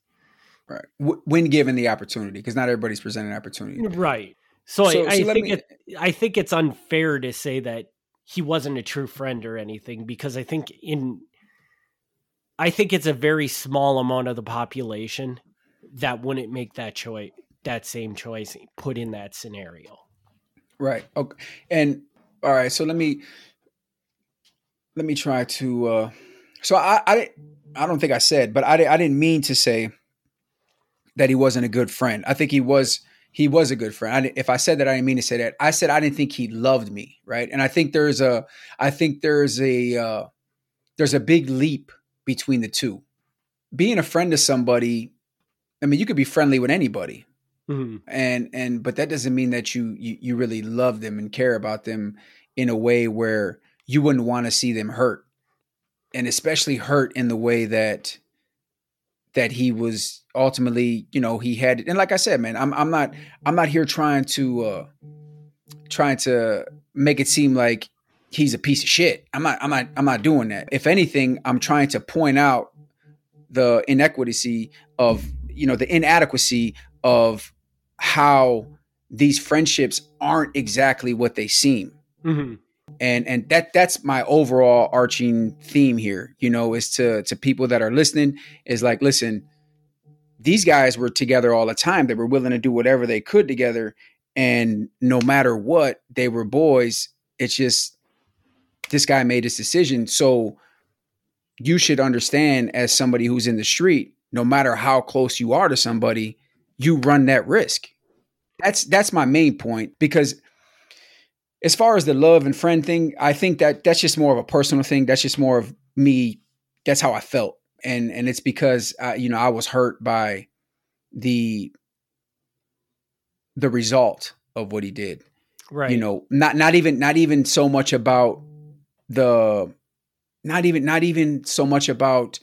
Speaker 3: Right. right. When given the opportunity, because not everybody's presented an opportunity.
Speaker 2: Right. So, so I, I so think me... it, I think it's unfair to say that he wasn't a true friend or anything because I think in I think it's a very small amount of the population that wouldn't make that choice that same choice put in that scenario.
Speaker 3: Right. Okay. And all right, so let me let me try to uh so I I I don't think I said, but I I didn't mean to say that he wasn't a good friend. I think he was he was a good friend. I, if I said that, I didn't mean to say that. I said I didn't think he loved me, right? And I think there's a, I think there's a, uh, there's a big leap between the two. Being a friend to somebody, I mean, you could be friendly with anybody, mm-hmm. and and but that doesn't mean that you, you you really love them and care about them in a way where you wouldn't want to see them hurt, and especially hurt in the way that that he was ultimately, you know, he had and like I said, man, I'm I'm not I'm not here trying to uh trying to make it seem like he's a piece of shit. I'm not I'm not I'm not doing that. If anything, I'm trying to point out the inequity of, you know, the inadequacy of how these friendships aren't exactly what they seem. Mm-hmm. And and that that's my overall arching theme here, you know, is to to people that are listening is like, listen, these guys were together all the time. They were willing to do whatever they could together. And no matter what, they were boys. It's just this guy made his decision. So you should understand as somebody who's in the street, no matter how close you are to somebody, you run that risk. That's that's my main point because as far as the love and friend thing, I think that that's just more of a personal thing. That's just more of me. That's how I felt and and it's because uh, you know I was hurt by the the result of what he did.
Speaker 2: Right.
Speaker 3: You know, not not even not even so much about the not even not even so much about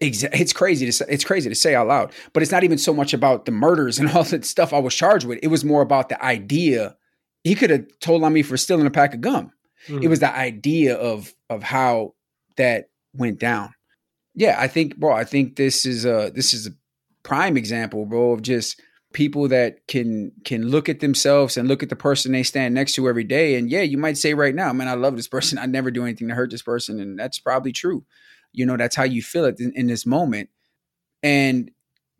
Speaker 3: it's crazy to say, it's crazy to say out loud, but it's not even so much about the murders and all that stuff I was charged with. It was more about the idea. He could have told on me for stealing a pack of gum. Mm-hmm. It was the idea of of how that went down yeah, I think, bro, I think this is a this is a prime example, bro, of just people that can can look at themselves and look at the person they stand next to every day. And yeah, you might say right now, man, I love this person. I never do anything to hurt this person, and that's probably true. You know, that's how you feel it in, in this moment, and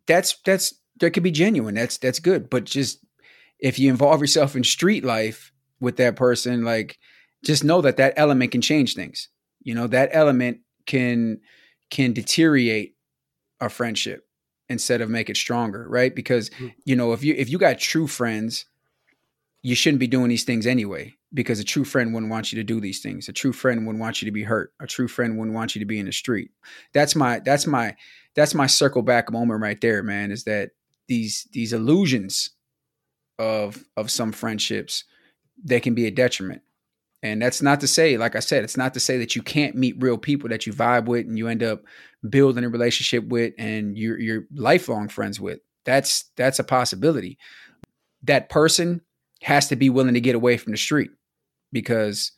Speaker 3: that's that's that could be genuine. That's that's good, but just if you involve yourself in street life with that person, like just know that that element can change things. You know, that element can can deteriorate a friendship instead of make it stronger, right? Because mm. you know, if you if you got true friends, you shouldn't be doing these things anyway. Because a true friend wouldn't want you to do these things. A true friend wouldn't want you to be hurt. A true friend wouldn't want you to be in the street. That's my that's my that's my circle back moment right there, man. Is that these these illusions of of some friendships they can be a detriment and that's not to say, like I said, it's not to say that you can't meet real people that you vibe with and you end up building a relationship with and you're you're lifelong friends with. That's that's a possibility. That person has to be willing to get away from the street because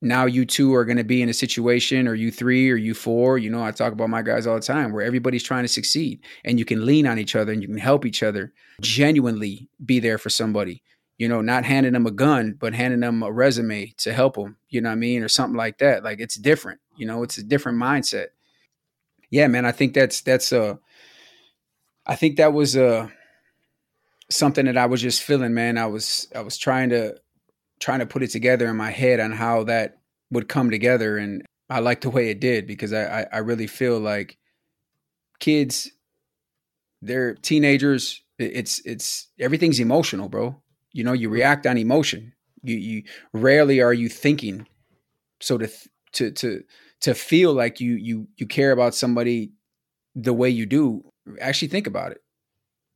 Speaker 3: now you two are going to be in a situation or you three or you four you know i talk about my guys all the time where everybody's trying to succeed and you can lean on each other and you can help each other genuinely be there for somebody you know, not handing them a gun, but handing them a resume to help them, you know what I mean? Or something like that. Like it's different, you know, it's a different mindset. Yeah, man, I think that's, that's, uh, I think that was, uh, something that I was just feeling, man. I was, I was trying to, trying to put it together in my head on how that would come together. And I like the way it did because I, I, I really feel like kids, they're teenagers. It's, it's, everything's emotional, bro you know, you mm-hmm. react on emotion. You you rarely are you thinking. So to to to to feel like you you you care about somebody the way you do, actually think about it.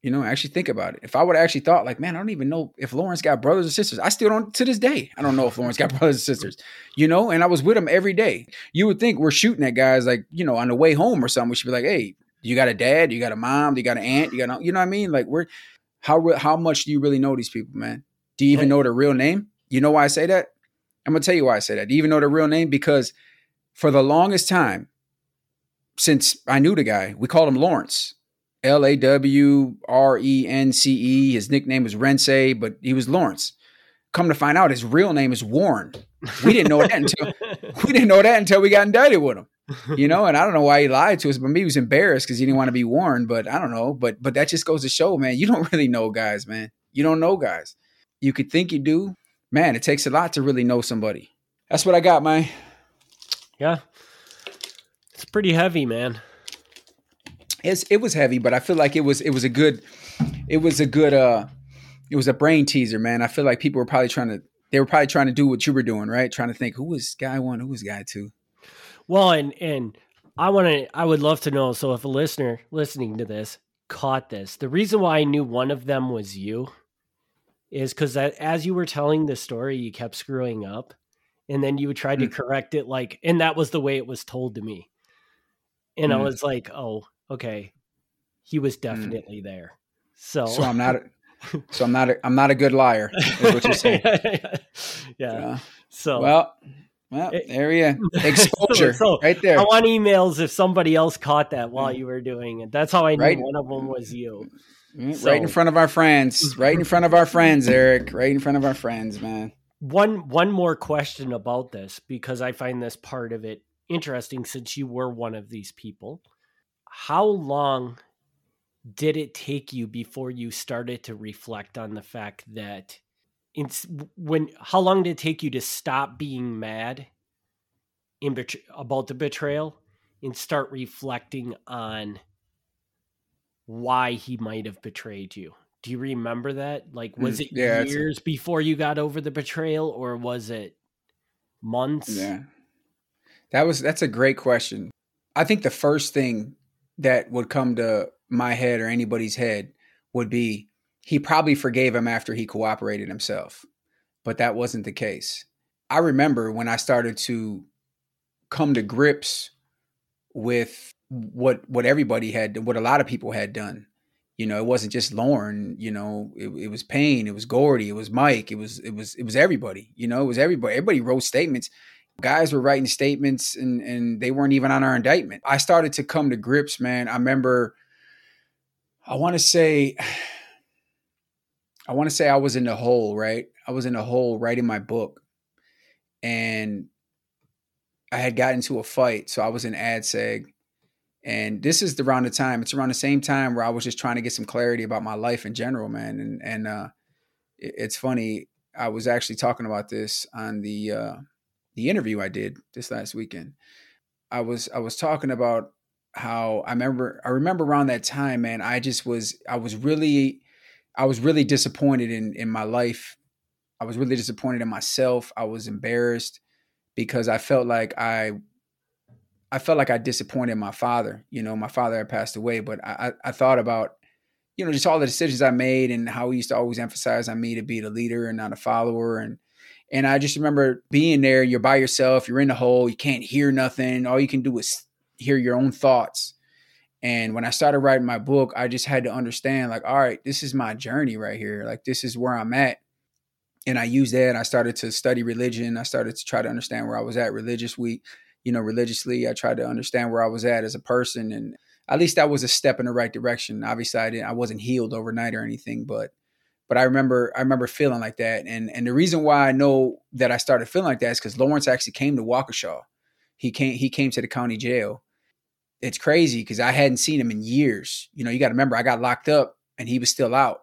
Speaker 3: You know, actually think about it. If I would have actually thought, like, man, I don't even know if Lawrence got brothers or sisters. I still don't to this day. I don't know if Lawrence got brothers or sisters. You know, and I was with him every day. You would think we're shooting at guys like, you know, on the way home or something. We should be like, hey, you got a dad, you got a mom, you got an aunt, you got, you know what I mean? Like, we're how how much do you really know these people, man? Do you even know their real name? You know why I say that? I'm gonna tell you why I say that. Do you even know their real name? Because for the longest time, since I knew the guy, we called him Lawrence. L A W R E N C E. His nickname was Rense, but he was Lawrence. Come to find out, his real name is Warren. We didn't know that until we didn't know that until we got indicted with him. You know, and I don't know why he lied to us, but maybe he was embarrassed because he didn't want to be Warren. But I don't know. But but that just goes to show, man, you don't really know guys, man. You don't know guys. You could think you do. Man, it takes a lot to really know somebody. That's what I got, man.
Speaker 2: Yeah. It's pretty heavy, man.
Speaker 3: It's it was heavy, but I feel like it was it was a good it was a good uh it was a brain teaser, man. I feel like people were probably trying to they were probably trying to do what you were doing, right? Trying to think who was guy one, who was guy two.
Speaker 2: Well, and and I want to I would love to know so if a listener listening to this caught this. The reason why I knew one of them was you is cuz as you were telling the story you kept screwing up and then you would try to mm. correct it like and that was the way it was told to me. And mm. I was like, "Oh, okay. He was mm. definitely mm. there." So
Speaker 3: So I'm not so I'm not a, I'm not a good liar. Is what you're saying.
Speaker 2: yeah. yeah. So
Speaker 3: well, well, there you exposure so, right there.
Speaker 2: I want emails if somebody else caught that while you were doing it. That's how I knew right. one of them was you.
Speaker 3: So, right in front of our friends. Right in front of our friends, Eric. Right in front of our friends, man.
Speaker 2: One one more question about this because I find this part of it interesting since you were one of these people. How long did it take you before you started to reflect on the fact that it's when how long did it take you to stop being mad in about the betrayal and start reflecting on why he might have betrayed you? Do you remember that? Like was mm, it yeah, years before you got over the betrayal or was it months?
Speaker 3: Yeah. That was that's a great question. I think the first thing that would come to my head or anybody's head would be he probably forgave him after he cooperated himself. But that wasn't the case. I remember when I started to come to grips with what what everybody had what a lot of people had done. You know, it wasn't just Lawrence, you know, it, it was Payne, it was Gordy, it was Mike, it was it was it was everybody, you know, it was everybody. Everybody wrote statements guys were writing statements and and they weren't even on our indictment. I started to come to grips, man. I remember I want to say I want to say I was in the hole, right? I was in the hole writing my book. And I had gotten into a fight, so I was in ad seg. And this is the time, it's around the same time where I was just trying to get some clarity about my life in general, man. And and uh it's funny, I was actually talking about this on the uh the interview I did this last weekend. I was I was talking about how I remember I remember around that time, man, I just was I was really I was really disappointed in in my life. I was really disappointed in myself. I was embarrassed because I felt like I I felt like I disappointed my father. You know, my father had passed away, but I I thought about you know just all the decisions I made and how he used to always emphasize on me to be the leader and not a follower and and I just remember being there, you're by yourself, you're in the hole, you can't hear nothing. All you can do is hear your own thoughts. And when I started writing my book, I just had to understand like, all right, this is my journey right here. Like this is where I'm at. And I used that. I started to study religion. I started to try to understand where I was at religiously, you know, religiously. I tried to understand where I was at as a person. And at least that was a step in the right direction. Obviously, I didn't I wasn't healed overnight or anything, but but I remember I remember feeling like that. And and the reason why I know that I started feeling like that is because Lawrence actually came to Waukesha. He came he came to the county jail. It's crazy because I hadn't seen him in years. You know, you got to remember I got locked up and he was still out.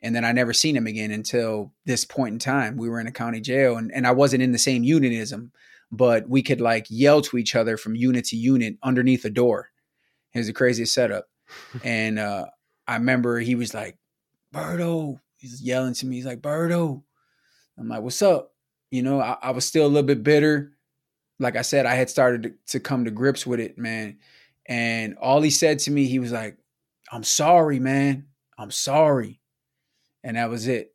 Speaker 3: And then I never seen him again until this point in time. We were in a county jail and, and I wasn't in the same unit as him, but we could like yell to each other from unit to unit underneath a door. It was the craziest setup. and uh, I remember he was like, Berto, he's yelling to me. He's like, Berto. I'm like, what's up? You know, I, I, was still a little bit bitter. Like I said, I had started to, to come to grips with it, man. And all he said to me, he was like, I'm sorry, man. I'm sorry. And that was it.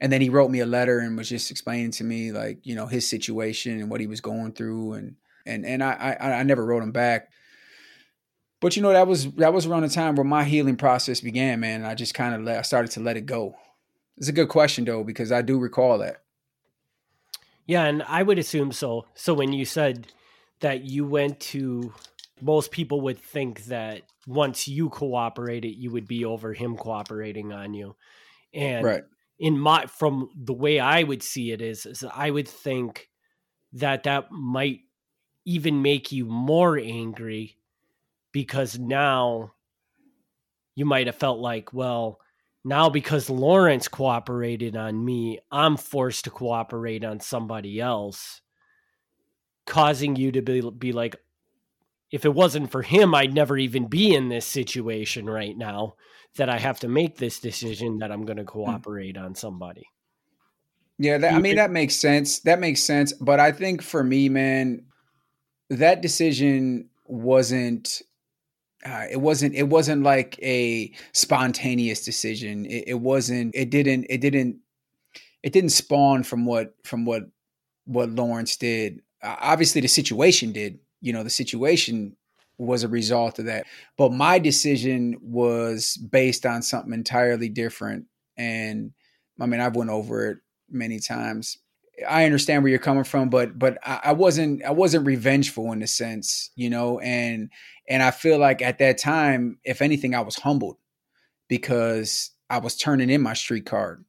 Speaker 3: And then he wrote me a letter and was just explaining to me like, you know, his situation and what he was going through. And and and I I, I never wrote him back. But you know, that was that was around the time where my healing process began, man. I just kind of let I started to let it go. It's a good question though, because I do recall that.
Speaker 2: Yeah, and I would assume so. So when you said that you went to most people would think that once you cooperated, you would be over him cooperating on you. And right. in my from the way I would see it is, is I would think that that might even make you more angry because now you might have felt like, well, now because Lawrence cooperated on me, I'm forced to cooperate on somebody else, causing you to be, be like, if it wasn't for him, I'd never even be in this situation right now that I have to make this decision that I'm going to hmm. cooperate mm. on somebody.
Speaker 3: Yeah, that, I mean that makes sense. That makes sense. But I think for me, man, that decision wasn't. Uh, it wasn't. It wasn't like a spontaneous decision. It, it wasn't. It didn't. It didn't. It didn't spawn from what from what what Lawrence did. Uh, obviously, the situation did. You know, the situation was a result of that. But my decision was based on something entirely different. And I mean, I've went over it many times. I understand where you're coming from, but but I, I wasn't I wasn't revengeful in a sense, you know, and and I feel like at that time, if anything, I was humbled because I was turning in my street card.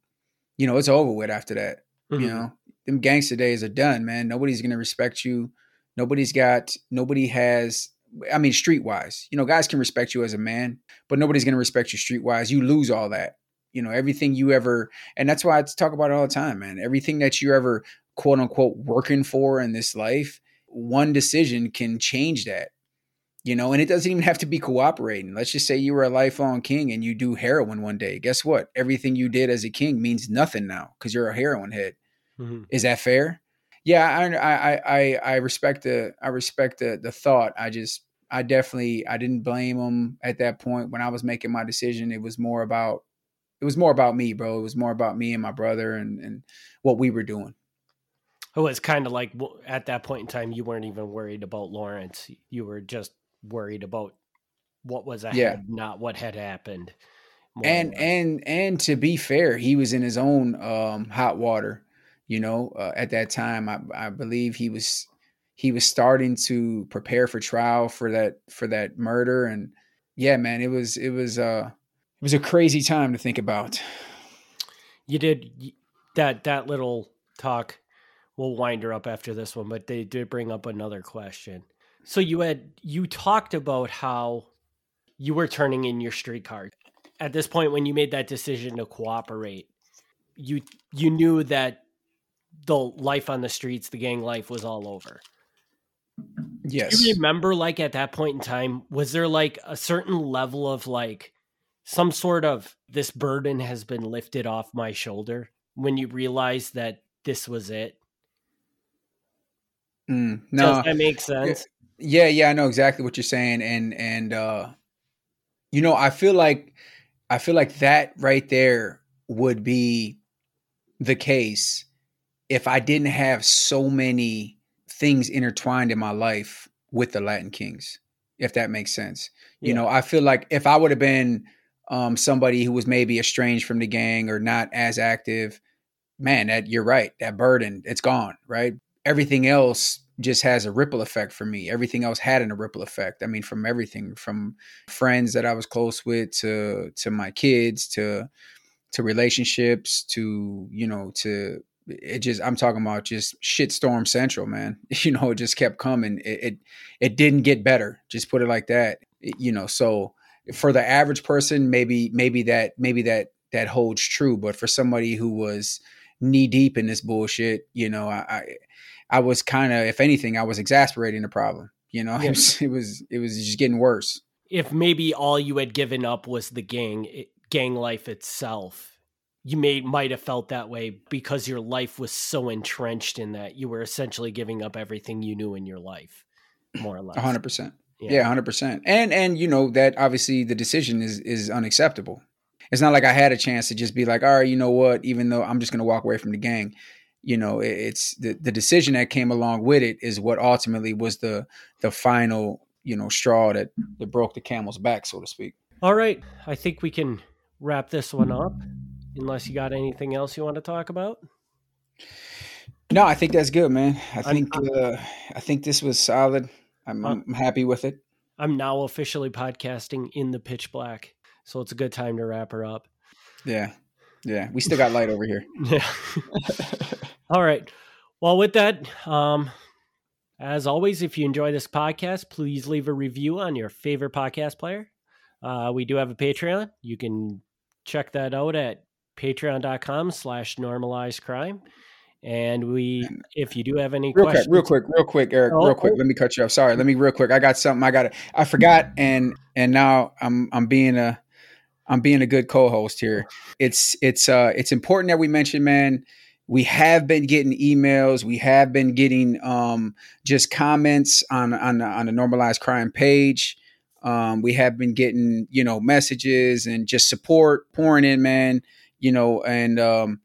Speaker 3: You know, it's over with after that. Mm-hmm. You know, them gangster days are done, man. Nobody's gonna respect you. Nobody's got nobody has I mean, streetwise, you know, guys can respect you as a man, but nobody's to respect you streetwise. You lose all that. You know, everything you ever, and that's why I talk about it all the time, man. Everything that you ever quote unquote working for in this life, one decision can change that. You know, and it doesn't even have to be cooperating. Let's just say you were a lifelong king and you do heroin one day. Guess what? Everything you did as a king means nothing now because you're a heroin head. Mm-hmm. Is that fair? Yeah, I, I I I respect the I respect the the thought. I just I definitely I didn't blame him at that point when I was making my decision. It was more about it was more about me, bro. It was more about me and my brother and and what we were doing.
Speaker 2: Oh, it's kind of like at that point in time, you weren't even worried about Lawrence. You were just worried about what was ahead, yeah. not what had happened.
Speaker 3: And and and to be fair, he was in his own um, hot water. You know, uh, at that time, I, I believe he was he was starting to prepare for trial for that for that murder, and yeah, man, it was it was uh it was a crazy time to think about.
Speaker 2: You did that that little talk. We'll wind her up after this one, but they did bring up another question. So you had you talked about how you were turning in your street card. At this point when you made that decision to cooperate, you you knew that the life on the streets, the gang life was all over.
Speaker 3: Yes.
Speaker 2: Do you remember like at that point in time, was there like a certain level of like some sort of this burden has been lifted off my shoulder when you realized that this was it?
Speaker 3: Mm, no.
Speaker 2: Does that make sense?
Speaker 3: Yeah, yeah, I know exactly what you're saying. And and uh you know, I feel like I feel like that right there would be the case if I didn't have so many things intertwined in my life with the Latin Kings, if that makes sense. Yeah. You know, I feel like if I would have been um, somebody who was maybe estranged from the gang or not as active, man, that you're right. That burden, it's gone, right? Everything else just has a ripple effect for me. Everything else had an, a ripple effect. I mean, from everything, from friends that I was close with to to my kids to to relationships to you know to it just I'm talking about just shitstorm central, man. You know, it just kept coming. It, it it didn't get better. Just put it like that. It, you know, so for the average person, maybe maybe that maybe that that holds true. But for somebody who was knee deep in this bullshit, you know, I I, I was kind of, if anything, I was exasperating the problem. You know, yeah. it, was, it was it was just getting worse.
Speaker 2: If maybe all you had given up was the gang gang life itself, you may might have felt that way because your life was so entrenched in that you were essentially giving up everything you knew in your life, more or less.
Speaker 3: hundred percent. Yeah, hundred percent. And and you know that obviously the decision is is unacceptable. It's not like I had a chance to just be like, all right, you know what? Even though I'm just going to walk away from the gang, you know, it's the the decision that came along with it is what ultimately was the the final you know straw that that broke the camel's back, so to speak.
Speaker 2: All right, I think we can wrap this one up. Unless you got anything else you want to talk about.
Speaker 3: No, I think that's good, man. I think uh, I think this was solid. I'm, I'm happy with it.
Speaker 2: I'm now officially podcasting in the pitch black, so it's a good time to wrap her up.
Speaker 3: Yeah, yeah. We still got light over here.
Speaker 2: yeah. All right. Well, with that, um, as always, if you enjoy this podcast, please leave a review on your favorite podcast player. Uh, we do have a Patreon. You can check that out at patreon.com slash normalized crime. And we, if you do have any
Speaker 3: real
Speaker 2: questions,
Speaker 3: quick, real quick, real quick, Eric,
Speaker 2: Oh,
Speaker 3: real quick.
Speaker 2: oh.
Speaker 3: Let me cut you off. Sorry, let me real quick. I got something. I got it. I forgot, and and now I'm I'm being a I'm being a good co-host here. It's it's uh it's important that we mention, man. We have been getting emails. We have been getting um just comments on on on the normalized crime page. Um, we have been getting you know messages and just support pouring in, man. You know, and um,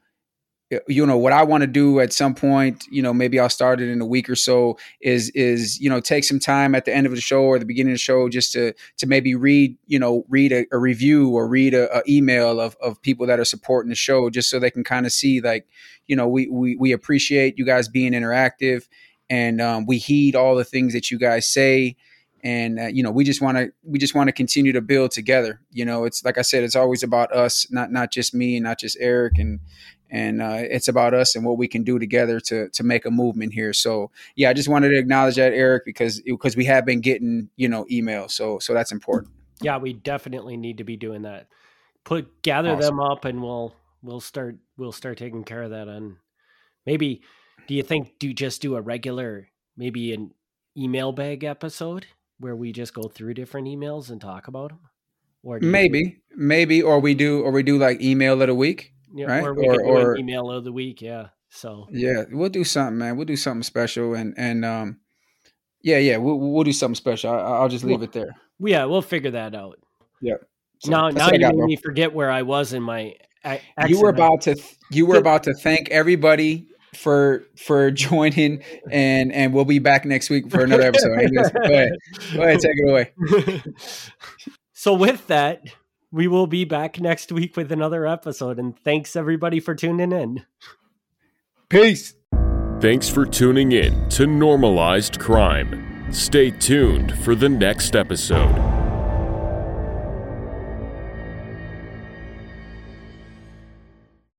Speaker 3: you know what I want to do at some point, you know, maybe I'll start it in a week or so is is you know take some time at the end of the show or the beginning of the show just to to maybe read you know read a, a review or read a, a email of of people that are supporting the show just so they can kind of see like you know we we we appreciate you guys being interactive and um, we heed all the things that you guys say. And uh, you know we just want to we just want to continue to build together you know it's like i said it's always about us not not just me and not just eric and and uh, it's about us and what we can do together to to make a movement here so yeah i just wanted to acknowledge that eric because because we have been getting you know emails so so that's important
Speaker 2: yeah, we definitely need to be doing that. Put gather
Speaker 3: Awesome.
Speaker 2: them up, and we'll we'll start we'll start taking care of that. And maybe, do you think do just do a regular maybe an email bag episode where we just go through different emails and talk about them? Or
Speaker 3: maybe maybe or we do or we do like email of the week
Speaker 2: yeah,
Speaker 3: right?
Speaker 2: or we
Speaker 3: Or-
Speaker 2: can do
Speaker 3: or-
Speaker 2: an email of the week. Yeah, so.
Speaker 3: Yeah we'll do something man. We'll do something special and and um yeah yeah we'll, we'll do something special. I, i'll just leave
Speaker 2: Well,
Speaker 3: it there.
Speaker 2: yeah, we'll figure that out.
Speaker 3: So
Speaker 2: now, now you
Speaker 3: got,
Speaker 2: made me forget where I was in my. a-
Speaker 3: you were about to you were about to thank everybody for for joining and and we'll be back next week for another episode. Go ahead. Go ahead take it away.
Speaker 2: So with that, we will be back next week with another episode. And thanks everybody for tuning in.
Speaker 3: peace
Speaker 1: Thanks for tuning in to Normalized Crime. Stay tuned for the next episode.